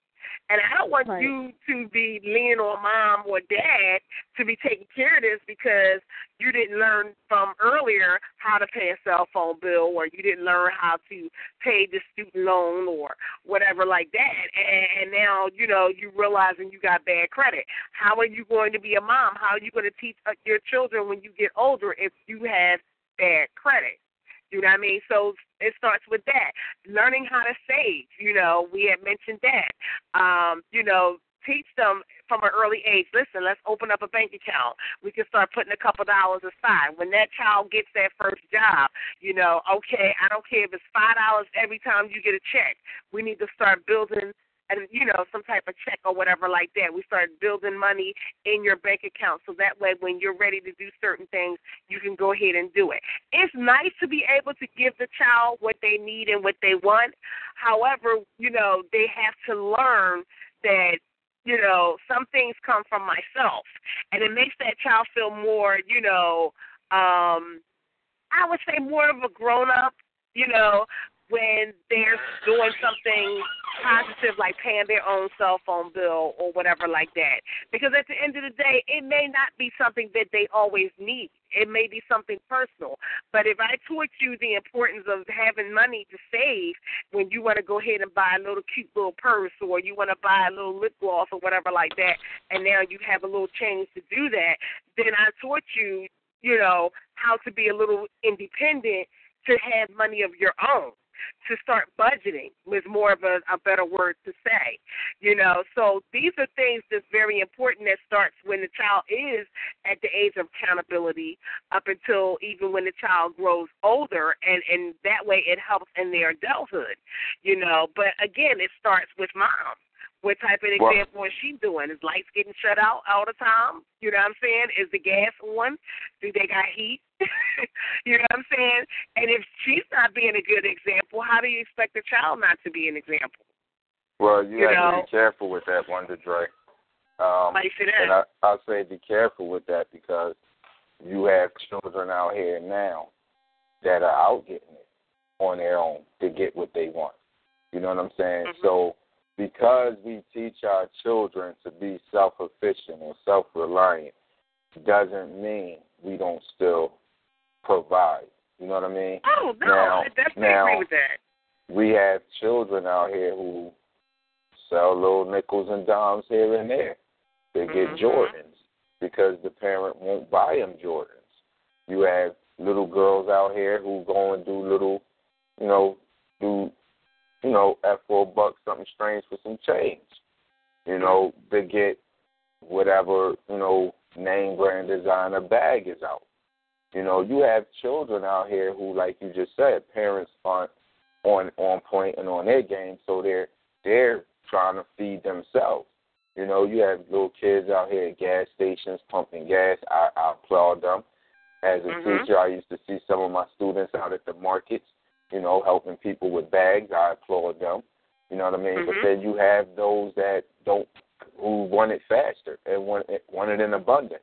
And I don't want Right. you to be leaning on mom or dad to be taking care of this because you didn't learn from earlier how to pay a cell phone bill or you didn't learn how to pay the student loan or whatever like that. And, and now, you know, you realizing you got bad credit. How are you going to be a mom? How are you going to teach uh, your children when you get older if you have bad credit? You know what I mean? So it starts with that. Learning how to save. You know, we had mentioned that. Um, you know, teach them from an early age. Listen, let's open up a bank account. We can start putting a couple dollars aside. When that child gets that first job, you know, okay, I don't care if it's five dollars every time you get a check. We need to start building and you know some type of check or whatever like that. We start building money in your bank account so that way when you're ready to do certain things, you can go ahead and do it. It's nice to be able to give the child what they need and what they want. However, you know they have to learn that you know some things come from myself, and it makes that child feel more you know. um I would say more of a grown up, you know, when they're doing something positive like paying their own cell phone bill or whatever like that. Because at the end of the day, it may not be something that they always need. It may be something personal. But if I taught you the importance of having money to save when you want to go ahead and buy a little cute little purse or you want to buy a little lip gloss or whatever like that, and now you have a little change to do that, then I taught you, you know, how to be a little independent to have money of your own to start budgeting was more of a, a better word to say. You know, so these are things that's very important that starts when the child is at the age of accountability up until even when the child grows older and, and that way it helps in their adulthood. You know, but again it starts with mom. What type of Well- example is she doing? Is lights getting shut out all the time? You know what I'm saying? Is the gas on? Do they got heat? you know what I'm saying? And if she's not being a good example, how do you expect the child not to be an example? Well, you, You have know? to be careful with that, Wonder Dre. Um, Why you say that? and I, I'll say be careful with that because you have children out here now that are out getting it on their own to get what they want. You know what I'm saying? Mm-hmm. So because we teach our children to be self-efficient or self-reliant doesn't mean we don't still provide. You know what I mean? Oh no, Now- I definitely now- agree with that. we have children out here who sell little nickels and dimes here and there. They get Mhm. Jordans because the parent won't buy them Jordans. You have little girls out here who go and do little, you know, do, you know, at four bucks something strange for some change. You know, they get whatever, you know, name brand designer bag is out. You know, you have children out here who, like you just said, parents aren't on on point and on their game, so they're they're trying to feed themselves. You know, you have little kids out here at gas stations pumping gas. I, I applaud them. As a Mhm. teacher, I used to see some of my students out at the markets, you know, helping people with bags. I applaud them. You know what I mean? But Mhm. then you have those that don't, who want it faster and want it, want it in abundance.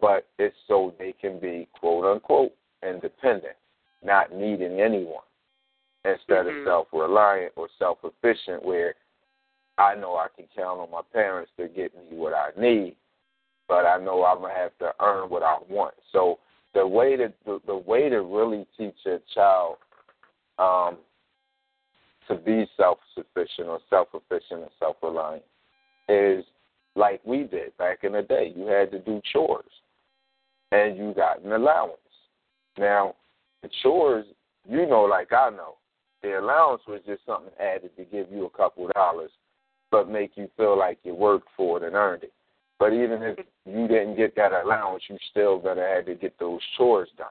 But it's so they can be quote unquote independent, not needing anyone, instead Mhm. of self reliant or self efficient, where I know I can count on my parents to get me what I need, but I know I'm gonna have to earn what I want. So the way to the, the way to really teach a child um, to be self sufficient or self efficient and self reliant is like we did back in the day. You had to do chores and you got an allowance. Now the chores, you know like I know, the allowance was just something added to give you a couple dollars but make you feel like you worked for it and earned it. But even if you didn't get that allowance, you still gonna have to get those chores done.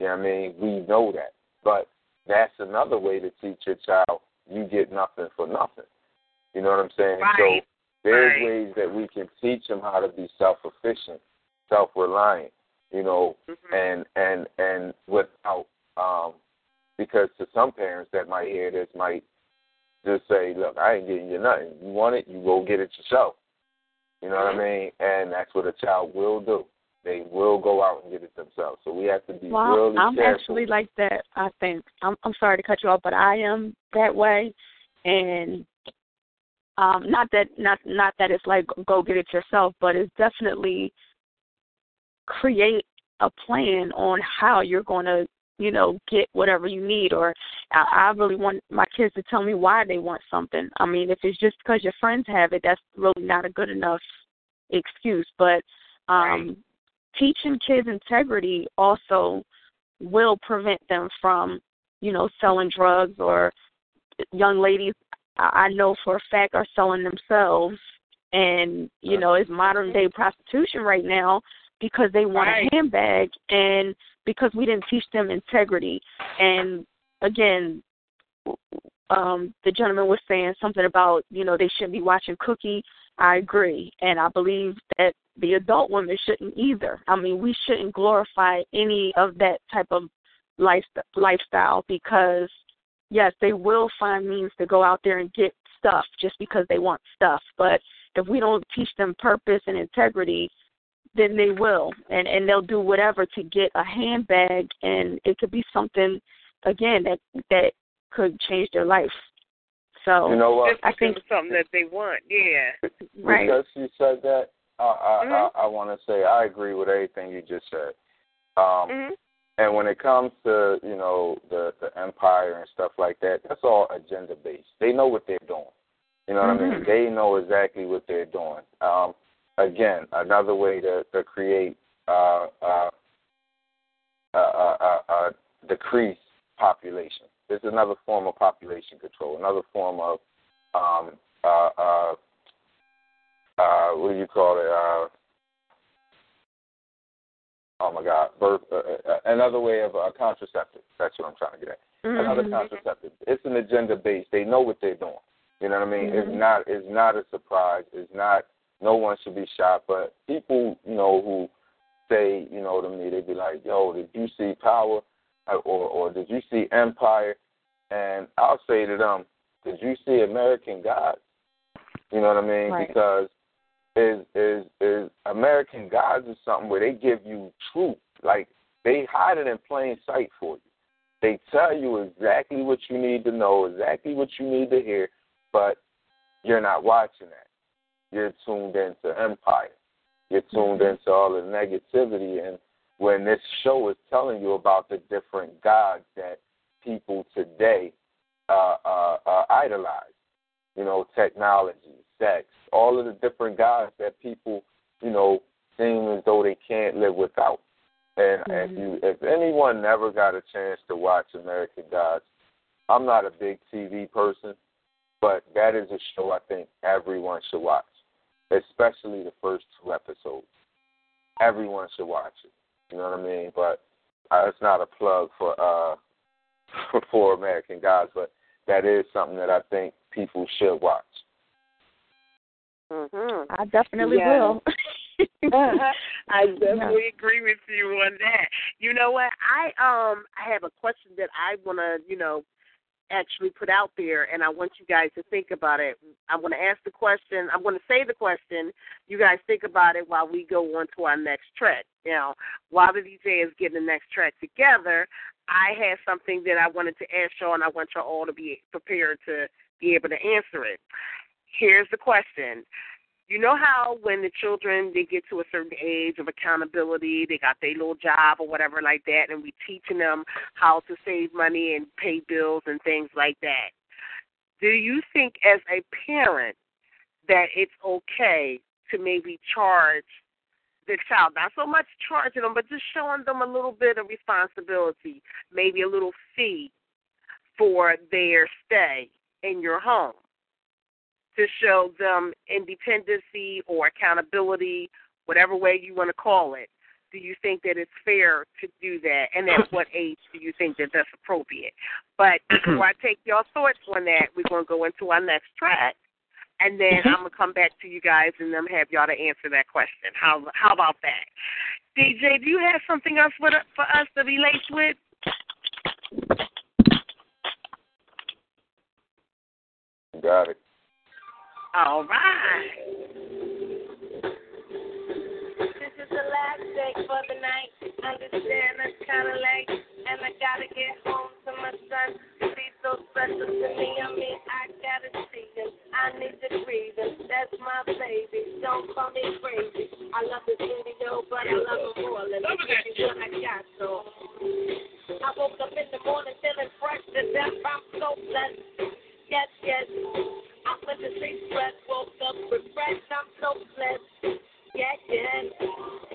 You know what I mean? We know that. But that's another way to teach your child you get nothing for nothing. You know what I'm saying? Right. So there's Right. ways that we can teach them how to be self efficient, self reliant, you know, Mm-hmm. and and and without um because to some parents that might hear this might just say, Look, I ain't getting you nothing. You want it, you go get it yourself. You know what I mean? And that's what a child will do. They will go out and get it themselves. So we have to be Well, really I'm careful. actually like that. I think I'm. I'm sorry to cut you off, but I am that way, and um, not that not not that it's like go get it yourself, but it's definitely create a plan on how you're going to you know get whatever you need or I, I really want my kids to tell me why they want something i mean if it's just because your friends have it that's really not a good enough excuse but um teaching kids integrity also will prevent them from you know selling drugs or young ladies i know for a fact are selling themselves and you know it's modern day prostitution right now because they want Right. a handbag and because we didn't teach them integrity and again um the gentleman was saying something about you know they shouldn't be watching cookie i agree. And i believe that the adult women shouldn't either. I mean we shouldn't glorify any of that type of life lifestyle because yes they will find means to go out there and get stuff just because they want stuff. But if we don't teach them purpose and integrity then they will. And and they'll do whatever to get a handbag. And it could be something again that that could change their life so You know what? I think something that they want. Yeah. right Because you said that, I I, Mhm. I, I want to say I agree with everything you just said. Um, Mhm. And when it comes to you know the the empire and stuff like that, that's all agenda based. They know what they're doing. You know what I mean? Mhm. They know exactly what they're doing. Um, again, another way to to create uh, uh, uh, uh, uh, uh, decrease population. It's another form of population control. Another form of um, uh, uh, uh, what do you call it? Uh, oh my God, birth. Uh, uh, another way of uh, contraceptive. That's what I'm trying to get at. Another Mhm. contraceptive. It's an agenda based. They know what they're doing. You know what I mean? It's Mhm. not. It's not a surprise. It's not. No one should be shocked. But people, you know, who say, you know, to me, they be like, "Yo, did you see Power?" Or, or did you see Empire? And I'll say to them, "Did you see American Gods?" You know what I mean? Right. Because is is is American Gods is something where they give you truth. Like they hide it in plain sight for you. They tell you exactly what you need to know, exactly what you need to hear, but you're not watching that. You're tuned into Empire. You're tuned mm-hmm. into all the negativity and when this show is telling you about the different gods that people today uh, uh, uh, idolize, you know, technology, sex, all of the different gods that people, you know, seem as though they can't live without. And if you, if anyone never got a chance to watch American Gods, I'm not a big TV person, but that is a show I think everyone should watch, especially the first two episodes. Everyone should watch it. You know what I mean? But uh, it's not a plug for uh for American Gods, but that is something that I think people should watch. Mm-hmm. I definitely Yeah. will. I definitely agree with you on that. You know what? I um I have a question that I want to, you know, actually put out there and I want you guys to think about it. I'm going to ask the question, I'm going to say the question. You guys think about it while we go on to our next track. Now, while the DJ is getting the next track together, I had something that I wanted to ask y'all and I want y'all all to be prepared to be able to answer it. Here's the question. You know how when the children they get to a certain age of accountability, they got their little job or whatever like that, and we teaching them how to save money and pay bills and things like that. Do you think as a parent that it's okay to maybe charge the child, not so much charging them, but just showing them a little bit of responsibility, maybe a little fee for their stay in your home? To show them independency or accountability, whatever way you want to call it. Do you think that it's fair to do that? And at what age do you think that that's appropriate? But before I take your thoughts on that, we're going to go into our next track. And then I'm going to come back to you guys and then have y'all to answer that question. How how about that? DJ, do you have something else for, for us to relate with? Got it. All right. This is the last day for the night. Understand that's kinda late. And I gotta get home to my son. He's so special to me. I mean, I gotta see him. I need to breathe him. That's my baby. Don't call me crazy. I love this video, but I love him more than everything what I got. So I woke up in the morning feeling fresh to death. I'm so blessed. Yes, yes. I went to sleep fresh, woke up refreshed. I'm so blessed. Yeah.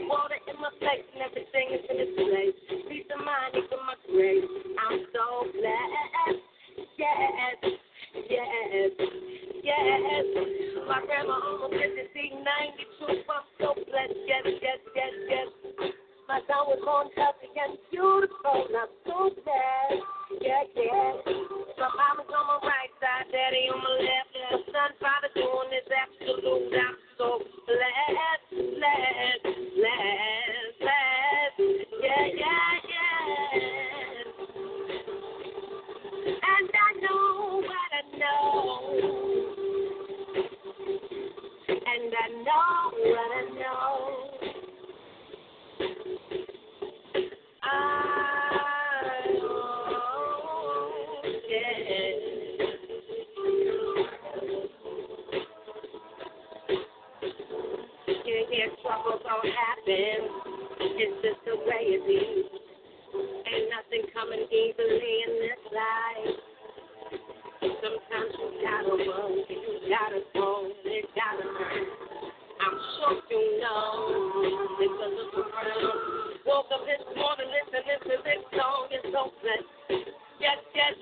Water in my face and everything is in its place. Peace of mind in my grave. I'm so blessed. Yes, yes, yes. My grandma almost lived to see 92. I'm so blessed. Yes, yes, yes, yes. My son was born healthy and beautiful. I'm so blessed. Yeah, yeah. My mama's on my right side, daddy on my left. My son, father doing this absolute. I'm so blessed, blessed, blessed, blessed. Yeah, yeah, yeah. And I know what I know. And I know what I know. I know, yeah. Yeah, trouble don't happen. It's just the way it is. Ain't nothing coming easily in this life. Sometimes you gotta you gotta gotta. I'm sure you know. A look around. Woke up this morning listening to this song. It's so blessed. Yes, yes.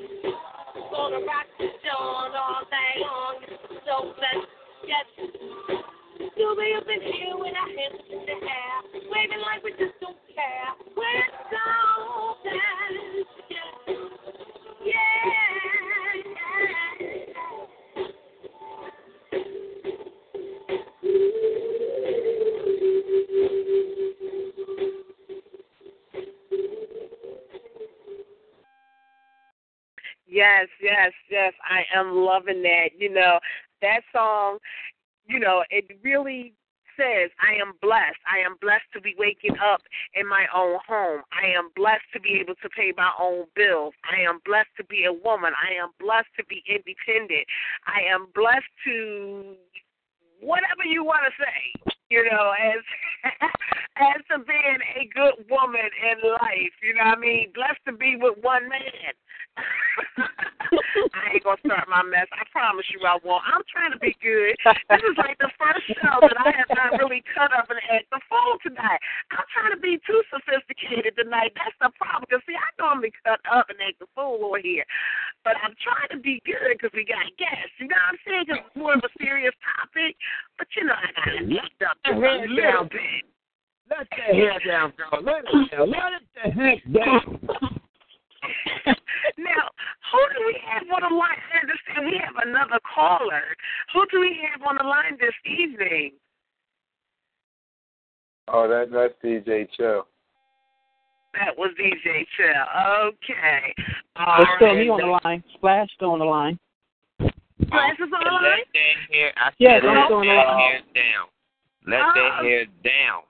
Gonna rock the dawn all day long. It's so blessed. Yes. You'll be up in here our hands in the air. Waving like we just don't care. We're so blessed. Yes. Yeah. yeah. Yes, yes, yes. I am loving that. You know, that song, you know, it really says, I am blessed. I am blessed to be waking up in my own home. I am blessed to be able to pay my own bills. I am blessed to be a woman. I am blessed to be independent. I am blessed to whatever you want to say, you know, as as to being a good woman in life. You know what I mean? Blessed to be with one man. I ain't gonna start my mess. I promise you I won't. I'm trying to be good. This is like the first show that I have not really cut up and act the fool tonight. I'm trying to be too sophisticated tonight. That's the problem. Cause see, I normally cut up and act the fool over here, but I'm trying to be good because we got guests. You know what I'm saying? Cause it's more of a serious topic. But you know, I gotta act up just a little bit. Let that hair down, girl. Let it down. Let it the heck down. now, who do we have on the line? I understand we have another caller. Who do we have on the line this evening? Oh, that that's DJ Chill. That was DJ Chill. Okay. All There's still right. me on the line. Splash still on the line. Splash is on the line? Let that hair, I Yeah, said, I'm let still the that hair down. Let Oh. that hair down.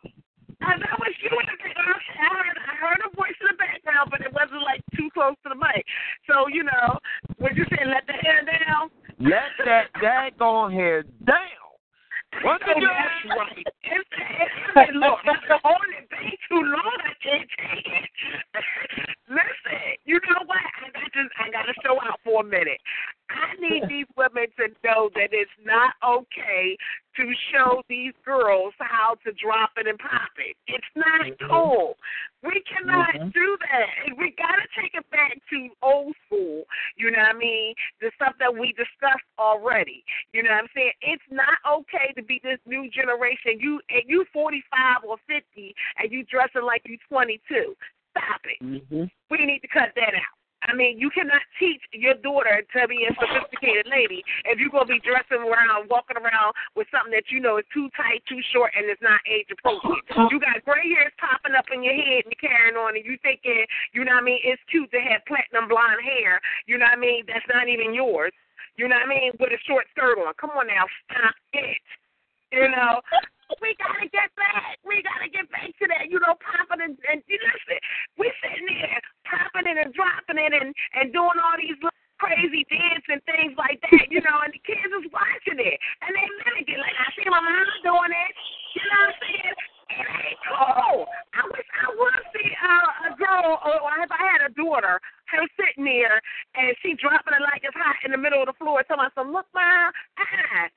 I that was you in the background. I heard, I heard a voice in the background, but it wasn't like too close to the mic. So you know, when you saying let the hair down, Let that daggone hair down. What oh, did you that's right. It's, it's, look, after holding it way too long, I can't take it. Listen, you know what? I got to, I got to show out for a minute. I need these women to know that it's not okay to show these girls how to drop it and pop it. It's not cool. We cannot Mhm. do that. We got to take it back to old school. You know what I mean? The stuff that we discussed already. You know what I'm saying? It's not okay to be this new generation. You and you 45 or 50 and you dressing like you 22. Stop it. Mm-hmm. We need to cut that out. I mean, you cannot teach your daughter to be a sophisticated lady if you're gonna be dressing around, walking around with something that you know is too tight, too short, and it's not age appropriate. Uh-huh. You got gray hairs popping up in your head and you're carrying on, and you thinking, you know what I mean? It's cute to have platinum blonde hair. You know what I mean? That's not even yours. You know what I mean? With a short skirt on. Come on now, stop it. You know, we gotta get back. We gotta get back to that. You know, popping and, and you listen. We sitting there popping it and dropping it and and doing all these crazy dance and things like that. You know, and the kids is watching it and they mimic it. Like I see my mom doing it. You know what I'm saying? It ain't cool. I wish I would see uh, a girl, or if I had a daughter, her sitting there and she dropping it like it's hot in the middle of the floor, telling us, "Look, mom, ah,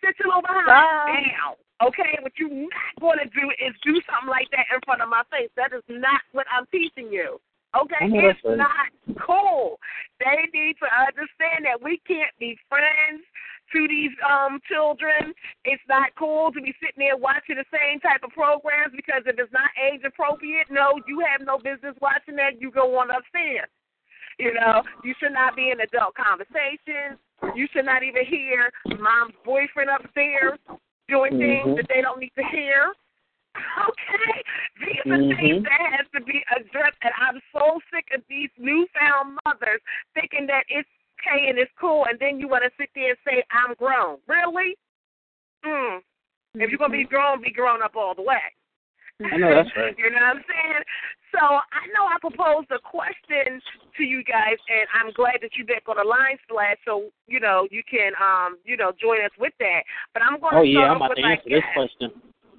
sit your little behind down." Okay, what you're not going to do is do something like that in front of my face. That is not what I'm teaching you. Okay, it's not cool. They need to understand that we can't be friends to these um children. It's not cool to be sitting there watching the same type of programs because if it's not age appropriate, no, you have no business watching that. You go on upstairs. You know, you should not be in adult conversations. You should not even hear mom's boyfriend upstairs doing things Mhm. that they don't need to hear. Okay, these are things Mhm. that has to be addressed, and I'm so sick of these newfound mothers thinking that it's okay and it's cool, and then you want to sit there and say I'm grown. Really? Mm. If you're gonna be grown, be grown up all the way. I know that's right. you know what I'm saying? So I know I proposed a question to you guys, and I'm glad that you're back on the line, Splash. So you know you can um you know join us with that. But I'm going to Oh yeah, I'm about to answer this question.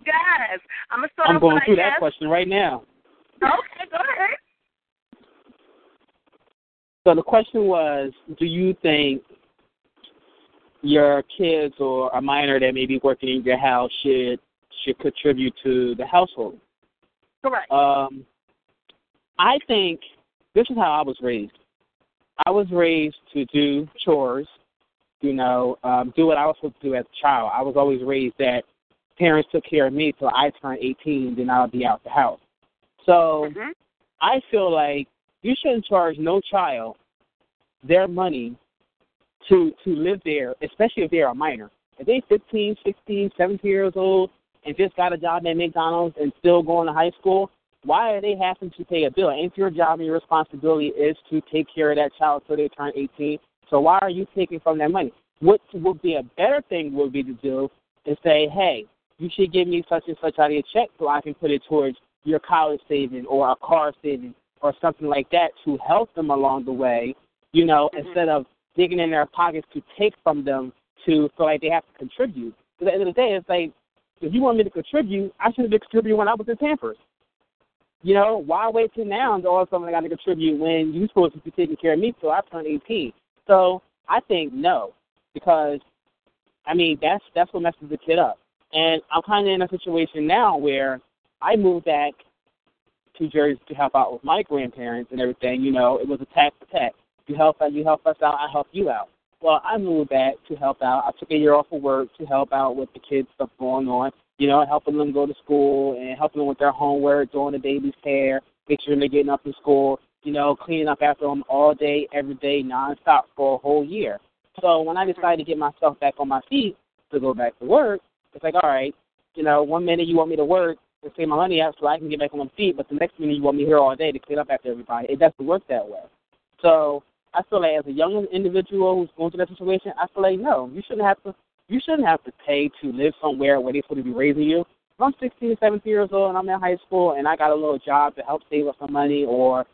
Guys, I'm gonna start I'm going through that question right now. Okay, go ahead. So the question was, do you think your kids or a minor that may be working in your house should should contribute to the household? Correct. Um, I think this is how I was raised. I was raised to do chores, you know, um, do what I was supposed to do as a child. I was always raised that parents took care of me till I turned 18, then I would be out the house. So Mm-hmm. I feel like you shouldn't charge no child their money to to live there, especially if they're a minor. If they 15, 16, 17 years old and just got a job at McDonald's and still going to high school, why are they having to pay a bill? Ain't your job and your responsibility is to take care of that child until they turn 18? So why are you taking from their money? What would be a better thing would be to do is say, hey, you should give me such and such out of your check so I can put it towards your college saving or a car saving or something like that to help them along the way, you know, mm-hmm. instead of digging in their pockets to take from them to feel like they have to contribute. Because At the end of the day, it's like, if you want me to contribute, I should have been contributing when I was in Pampers. You know, why wait till now and all of a sudden I got to contribute when you're supposed to be taking care of me till I turn 18? So I think no, because I mean that's that's what messes the kid up. And I'm kind of in a situation now where I moved back to Jersey to help out with my grandparents and everything. You know, it was a tax for tax. You help out, you help us out, I help you out. Well, I moved back to help out. I took a year off of work to help out with the kids stuff going on. You know, helping them go to school and helping them with their homework, doing the baby's hair, making sure they're getting up in school. You know, cleaning up after them all day, every day, nonstop for a whole year. So when I decided to get myself back on my feet to go back to work, it's like, all right, you know, one minute you want me to work to save my money out so I can get back on my feet. But the next minute you want me here all day to clean up after everybody. It doesn't work that way. So I feel like as a young individual who's going through that situation, I feel like no, you shouldn't have to. You shouldn't have to pay to live somewhere where they're supposed to be raising you. If I'm 16, 17 years old and I'm in high school and I got a little job to help save up some money or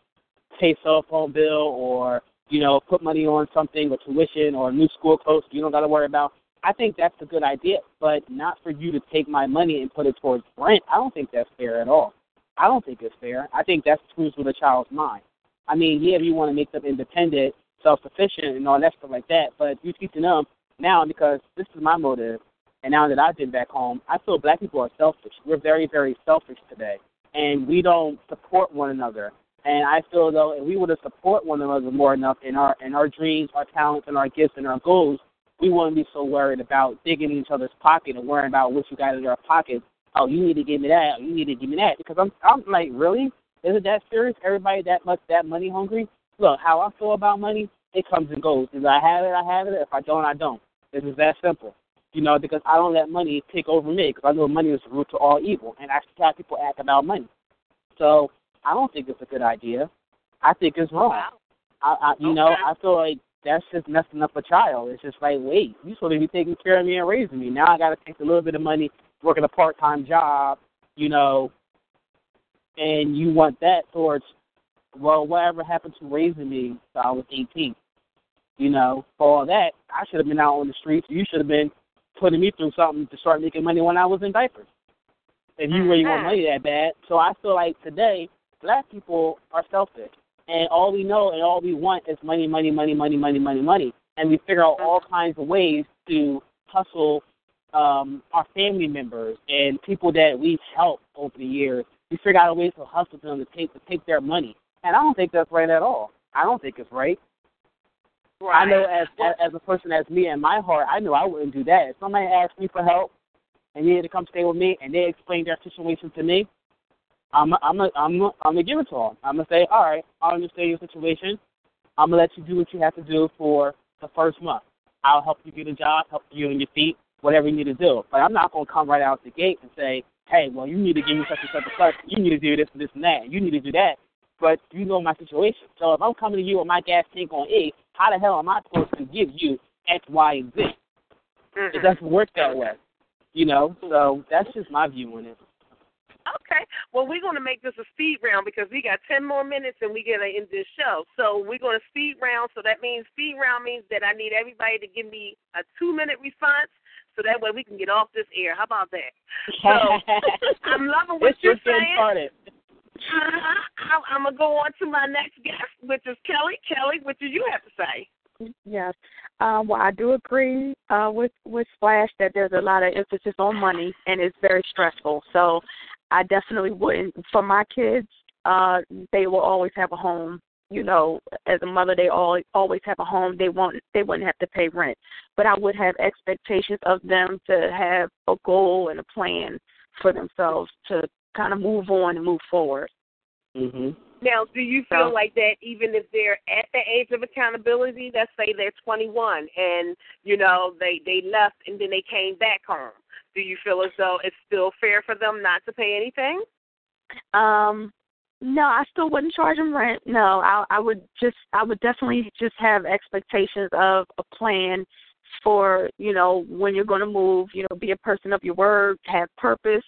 pay cell phone bill or you know put money on something or tuition or new school clothes you don't got to worry about. I think that's a good idea, but not for you to take my money and put it towards rent. I don't think that's fair at all. I don't think it's fair. I think that screws with a child's mind. I mean, yeah, you want to make them independent, self-sufficient, and all that stuff like that, but you teaching them now because this is my motive, and now that I've been back home, I feel black people are selfish. We're very, very selfish today, and we don't support one another. And I feel though, if we were to support one another more enough in our in our dreams, our talents, and our gifts and our goals, we wouldn't be so worried about digging in each other's pocket and worrying about what you got in your pocket. Oh, you need to give me that. You need to give me that. Because I'm I'm like, really? Is it that serious? Everybody that much that money hungry? Look, how I feel about money, it comes and goes. If I have it, I have it. If I don't, I don't. It is that simple. You know, because I don't let money take over me because I know money is the root to all evil, and I see how people act about money. So I don't think it's a good idea. I think it's wrong. Wow. I, I you Okay. know, I feel like that's just messing up a child. It's just like, wait, you supposed to be taking care of me and raising me. Now I got to take a little bit of money, working a part time job, you know, and you want that towards, well, whatever happened to raising me till I was 18. You know, for all that, I should have been out on the streets. You should have been putting me through something to start making money when I was in diapers. If you really want money that bad. So I feel like today, black people are selfish. And all we know and all we want is money, money, money, money, money, money, money. And we figure out all kinds of ways to hustle um, our family members and people that we've helped over the years. We figure out ways to hustle them to take to take their money. And I don't think that's right at all. I don't think it's right. I know as, as as a person as me in my heart, I know I wouldn't do that. If somebody asked me for help and needed to come stay with me and they explained their situation to me, I'm a, I'm a, I'm a, I'm gonna give it to them. I'm gonna say, all right, I understand your situation. I'm gonna let you do what you have to do for the first month. I'll help you get a job, help you on your feet, whatever you need to do. But I'm not gonna come right out the gate and say, hey, well, you need to give me such and such and such. You need to do this and this and that. You need to do that. But you know my situation. So if I'm coming to you with my gas tank on E, how the hell am I supposed to give you X, Y, and Z? It doesn't work that way. You know, so that's just my view on it. Okay. Well, we're going to make this a speed round because we got 10 more minutes and we get to end this show. So we're going to speed round. So that means speed round means that I need everybody to give me a two minute response so that way we can get off this air. How about that? So I'm loving what It's you're just getting saying. started. Uh-huh. I'm going to go on to my next guest, which is Kelly. Kelly, what do you have to say? Yes. Um, well, I do agree uh, with with Splash that there's a lot of emphasis on money, and it's very stressful. So, I definitely wouldn't. For my kids, uh, they will always have a home. You know, as a mother, they all always have a home. They won't. They wouldn't have to pay rent. But I would have expectations of them to have a goal and a plan for themselves to kind of move on and move forward. Mhm. Now, do you feel like that even if they're at the age of accountability, let's say they're 21 and you know they they left and then they came back home, do you feel as though it's still fair for them not to pay anything? Um, no, I still wouldn't charge them rent. No, I I would just I would definitely just have expectations of a plan for you know when you're going to move. You know, be a person of your word, have purpose.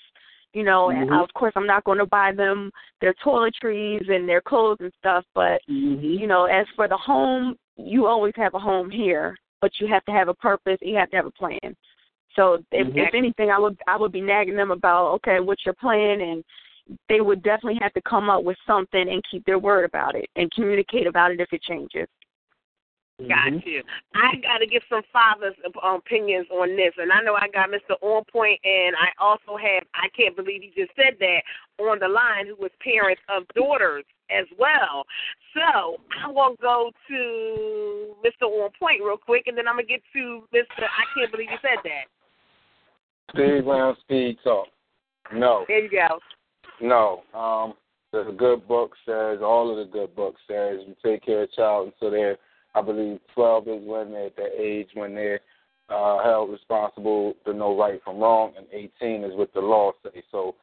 You know, and Mhm. of course I'm not going to buy them their toiletries and their clothes and stuff. But you know, as for the home, you always have a home here, but you have to have a purpose. You have to have a plan. So if, Mhm. if anything, I would I would be nagging them about okay, what's your plan, and they would definitely have to come up with something and keep their word about it and communicate about it if it changes. Got mm-hmm. you. I got to get some fathers' opinions on this, and I know I got Mr. On Point, and I also have. I can't believe he just said that on the line, who was parents of daughters as well. So I'm gonna go to Mr. On Point real quick, and then I'm gonna get to Mr. I can't believe you said that. Speed round, speed talk. No, There you go. No. Um, the good book says all of the good books says you take care of a child until they're, I believe, 12 is when they're at that age when they're uh, held responsible to know right from wrong, and 18 is what the law says. So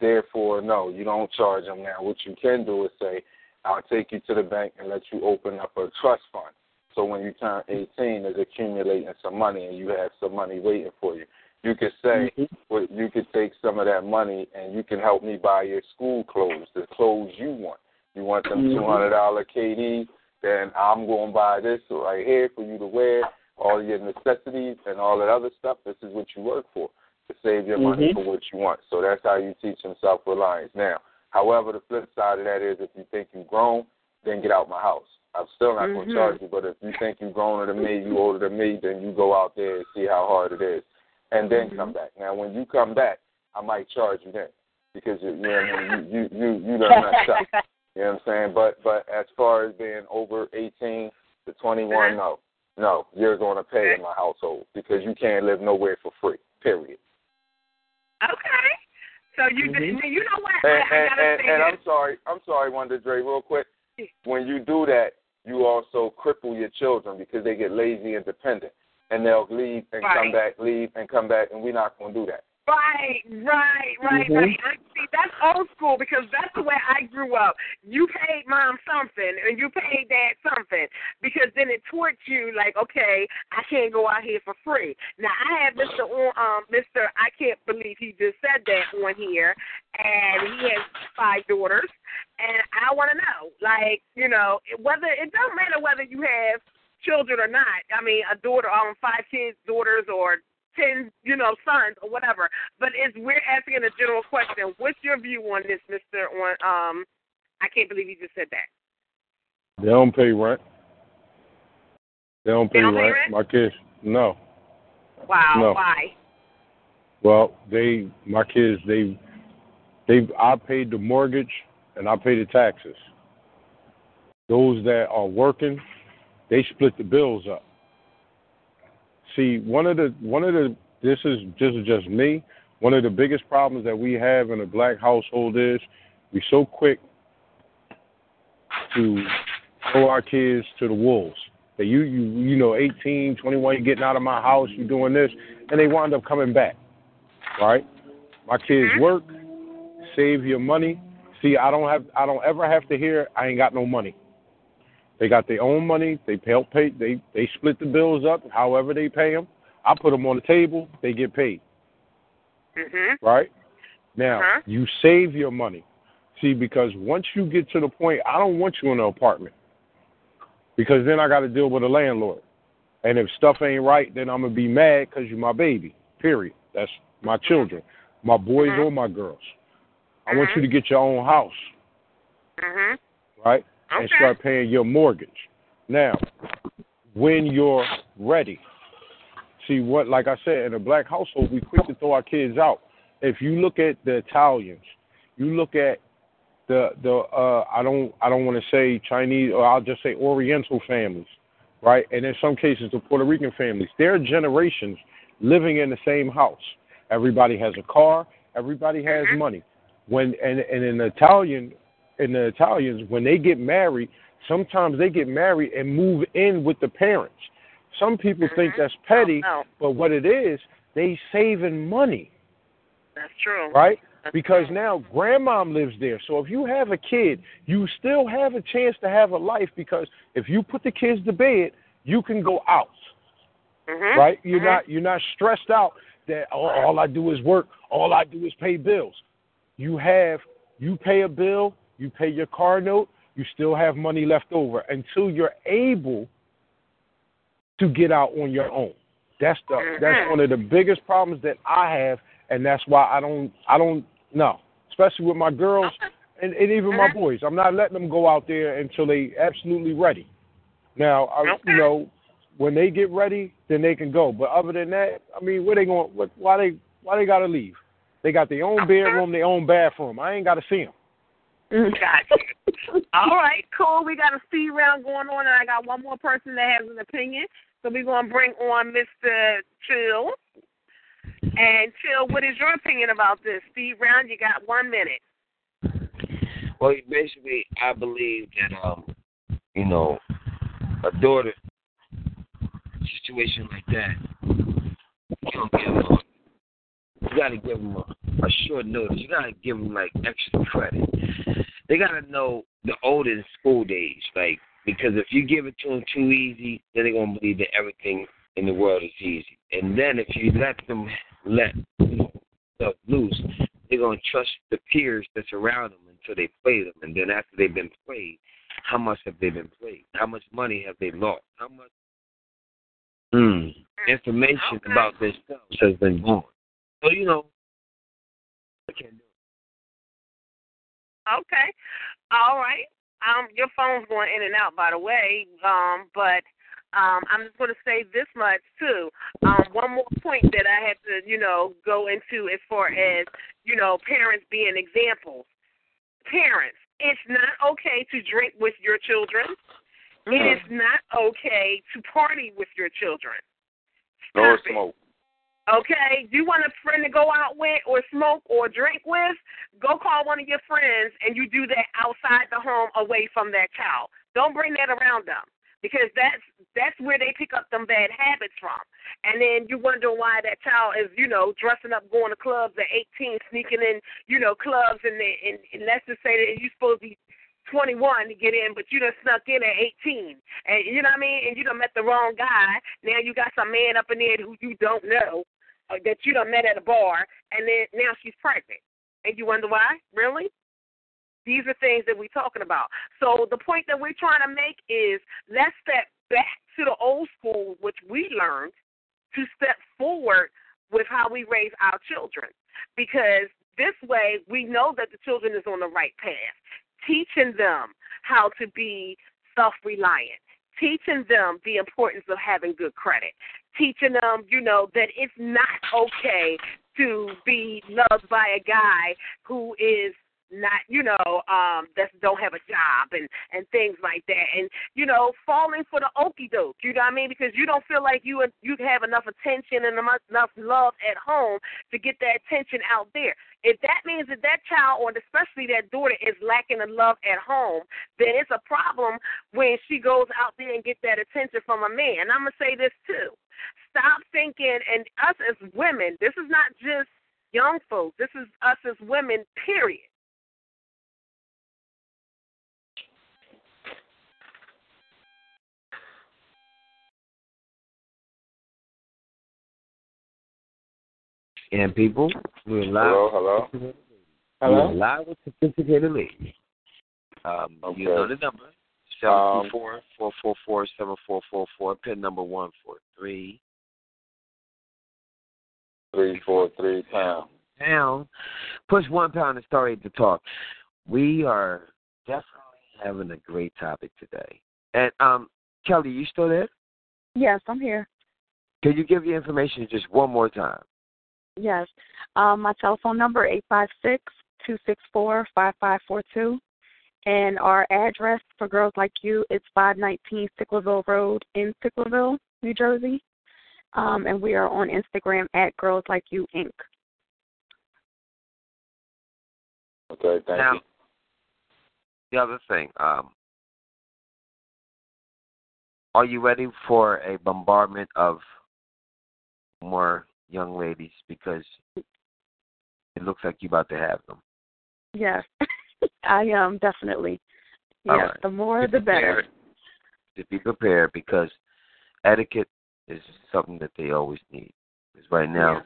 Therefore, no, you don't charge them now. What you can do is say, I'll take you to the bank and let you open up a trust fund. So when you turn 18, it's accumulating some money and you have some money waiting for you. You could say, well, you could take some of that money and you can help me buy your school clothes, the clothes you want. You want them Mhm. two hundred dollar KD, then I'm going to buy this right here for you to wear. All your necessities and all that other stuff. This is what you work for to save your money Mhm. for what you want. So that's how you teach them self reliance. Now, however, the flip side of that is if you think you've grown, then get out my house. I'm still not going Mhm. to charge you, but if you think you're growner than me, you older than me, then you go out there and see how hard it is, and then come back. Now, when you come back, I might charge you then because you, you know what I mean. You you you, you done messed up. You know what I'm saying? But but as far as being over 18 to 21, no, no, you're going to pay in my household because you can't live nowhere for free. Period. Okay. So you Mhm. you know what? And, I, I and, gotta and, say and. I'm sorry, I'm sorry, Wonder Dre, real quick. When you do that, you also cripple your children because they get lazy and dependent, and they'll leave and come back, leave and come back, and we're not going to do that. Right, right, right, Mhm. right. I, see, that's old school because that's the way I grew up. You paid mom something and you paid dad something because then it taught you like, okay, I can't go out here for free. Now I have Mr. on, um, Mr. I can't believe he just said that on here, and he has five daughters, and I want to know, like, you know, whether it doesn't matter whether you have children or not. I mean, a daughter, um, five kids, daughters, or ten, you know, sons or whatever. But it's we're asking a general question. What's your view on this, Mister? On um, I can't believe you just said that. They don't pay rent. They don't pay, They don't pay rent. rent? My kids, no. Wow. No. Why? Well, they, my kids, they, they, I paid the mortgage and I pay the taxes. Those that are working, they split the bills up. See, one of the, one of the, this is this is just me. One of the biggest problems that we have in a black household is we're so quick to throw our kids to the wolves. That you you you know, 18, 21, you're getting out of my house, you're doing this, and they wind up coming back. Right? My kids mm-hmm. work, save your money. See, I don't have I don't ever have to hear I ain't got no money. They got their own money. They help pay. They they split the bills up. However they pay them, I put them on the table. They get paid. Mhm. Right now, Uh-huh. you save your money. See, because once you get to the point, I don't want you in an apartment because then I got to deal with a landlord. And if stuff ain't right, then I'm gonna be mad because you're my baby. Period. That's my children, my boys or my girls. I want you to get your own house, Mhm. Right? And start paying your mortgage. Now, when you're ready, see what, like I said, in a black household, we quick to throw our kids out. If you look at the Italians, you look at the the uh I don't I don't want to say Chinese or I'll just say Oriental families, right? And in some cases the Puerto Rican families. They're generations living in the same house. Everybody has a car, everybody has money. When and and in the Italian in the Italians when they get married, sometimes they get married and move in with the parents. Some people think that's petty, but what it is, they saving money That's true. right? Because now grandmom lives there. So if you have a kid, you still have a chance to have a life because if you put the kids to bed, you can go out. Mhm. Right? You're Mhm. not you're not stressed out that oh, all I do is work, all I do is pay bills. You have you pay a bill, you pay your car note, you still have money left over until you're able to get out on your own. That's the mm-hmm. that's Mhm. one of the biggest problems that I have, and that's why I don't I don't know, especially with my girls uh-huh. and, and even my mm-hmm. boys. I'm not letting them go out there until they absolutely ready. Now, I, you know, when they get ready, then they can go. But other than that, I mean, where they going? What, why they why they gotta leave? They got their own uh-huh. bedroom, their own bathroom. I ain't got to see them. Gotcha. All right, cool. We got a speed round going on, and I got one more person that has an opinion. So we're going to bring on Mr. Chill. And Chill, what is your opinion about this speed round? You got one minute. Well, basically, I believe that um, you know, a daughter situation like that, you don't give them. A, you got to give them a a short notice. You gotta give them like extra credit. They gotta know the older school days, like because if you give it to them too easy, then they're gonna believe that everything in the world is easy. And then if you let them let you know, stuff loose, they're gonna trust the peers that surround them until they play them. And then after they've been played, how much have they been played? How much money have they lost? How much mm, information Okay. about themselves has been gone. So you know, Okay. All right. Um, your phone's going in and out, by the way. Um, but um, I'm just going to say this much too. Um, one more point that I had to, you know, go into as far as you know, parents being examples. Parents, it's not okay to drink with your children. It is not okay to party with your children. Stop it. smoke. Okay, Do you want a friend to go out with or smoke or drink with? Go call one of your friends and you do that outside the home away from that child. Don't bring that around them because that's that's where they pick up them bad habits from. And then you wonder why that child is, you know, dressing up, going to clubs at 18, sneaking in, you know, clubs and, and, and let's just say that you're supposed to be 21 to get in, but you done snuck in at 18. And you know what I mean? And you done met the wrong guy. Now you got some man up in there who you don't know Uh, that you done met at a bar, and then now she's pregnant. And you wonder why? Really? These are things that we're talking about. So the point that we're trying to make is let's step back to the old school, which we learned, to step forward with how we raise our children. Because this way we know that the children is on the right path. Teaching them how to be self reliant. Teaching them the importance of having good credit. Teaching them, you know, that it's not okay to be loved by a guy who is not, you know, um, that don't have a job and and things like that, and you know, falling for the okey doke. You know what I mean? Because you don't feel like you you have enough attention and enough love at home to get that attention out there. If that means that that child, or especially that daughter, is lacking the love at home, then it's a problem when she goes out there and get that attention from a man. And I'm gonna say this too. Stop thinking, and us as women, this is not just young folks. This is us as women. Period. And people, we're live. Hello, hello. We're live with sophisticated ladies. Um, You know the number. Seven two four four four four seven four four four. Pin number one four three. Three four three pound. Pound. Push one pound and start to talk. We are definitely having a great topic today. And um, Kelly, you still there? Yes, I'm here. Can you give your information just one more time? Yes. Um, my telephone number eight five six two six four five five four two, and our address for girls like you is five nineteen Sicklerville Road in Sicklerville, New Jersey. Um, and we are on Instagram at Girls Like You Inc. Okay, thank now, you. the other thing, um, are you ready for a bombardment of more young ladies? Because it looks like you're about to have them. Yes, I am definitely. All Yes, right. the more Be the better. To be prepared because etiquette is something that they always need. Because right now,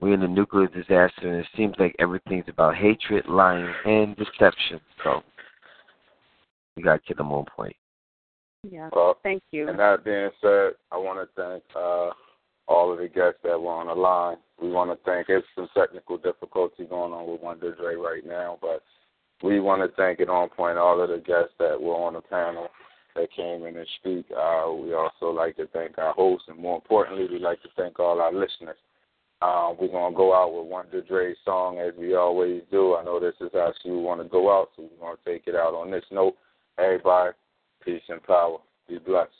we're in a nuclear disaster, and it seems like everything's about hatred, lying, and deception. So we got to keep them on point. Yeah. Well, Thank you. And that being said, I want to thank uh, all of the guests that were on the line. We want to thank. It's some technical difficulty going on with Wonder Dre right now, but we want to thank it on point all of the guests that were on the panel that came in and speak. Uh, we also like to thank our hosts, and more importantly, we like to thank all our listeners. Uh, we're gonna go out with Wonder Dre's song as we always do. I know this is how she want to go out, so we're gonna take it out on this note. Everybody, peace and power. Be blessed.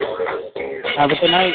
Have a good night.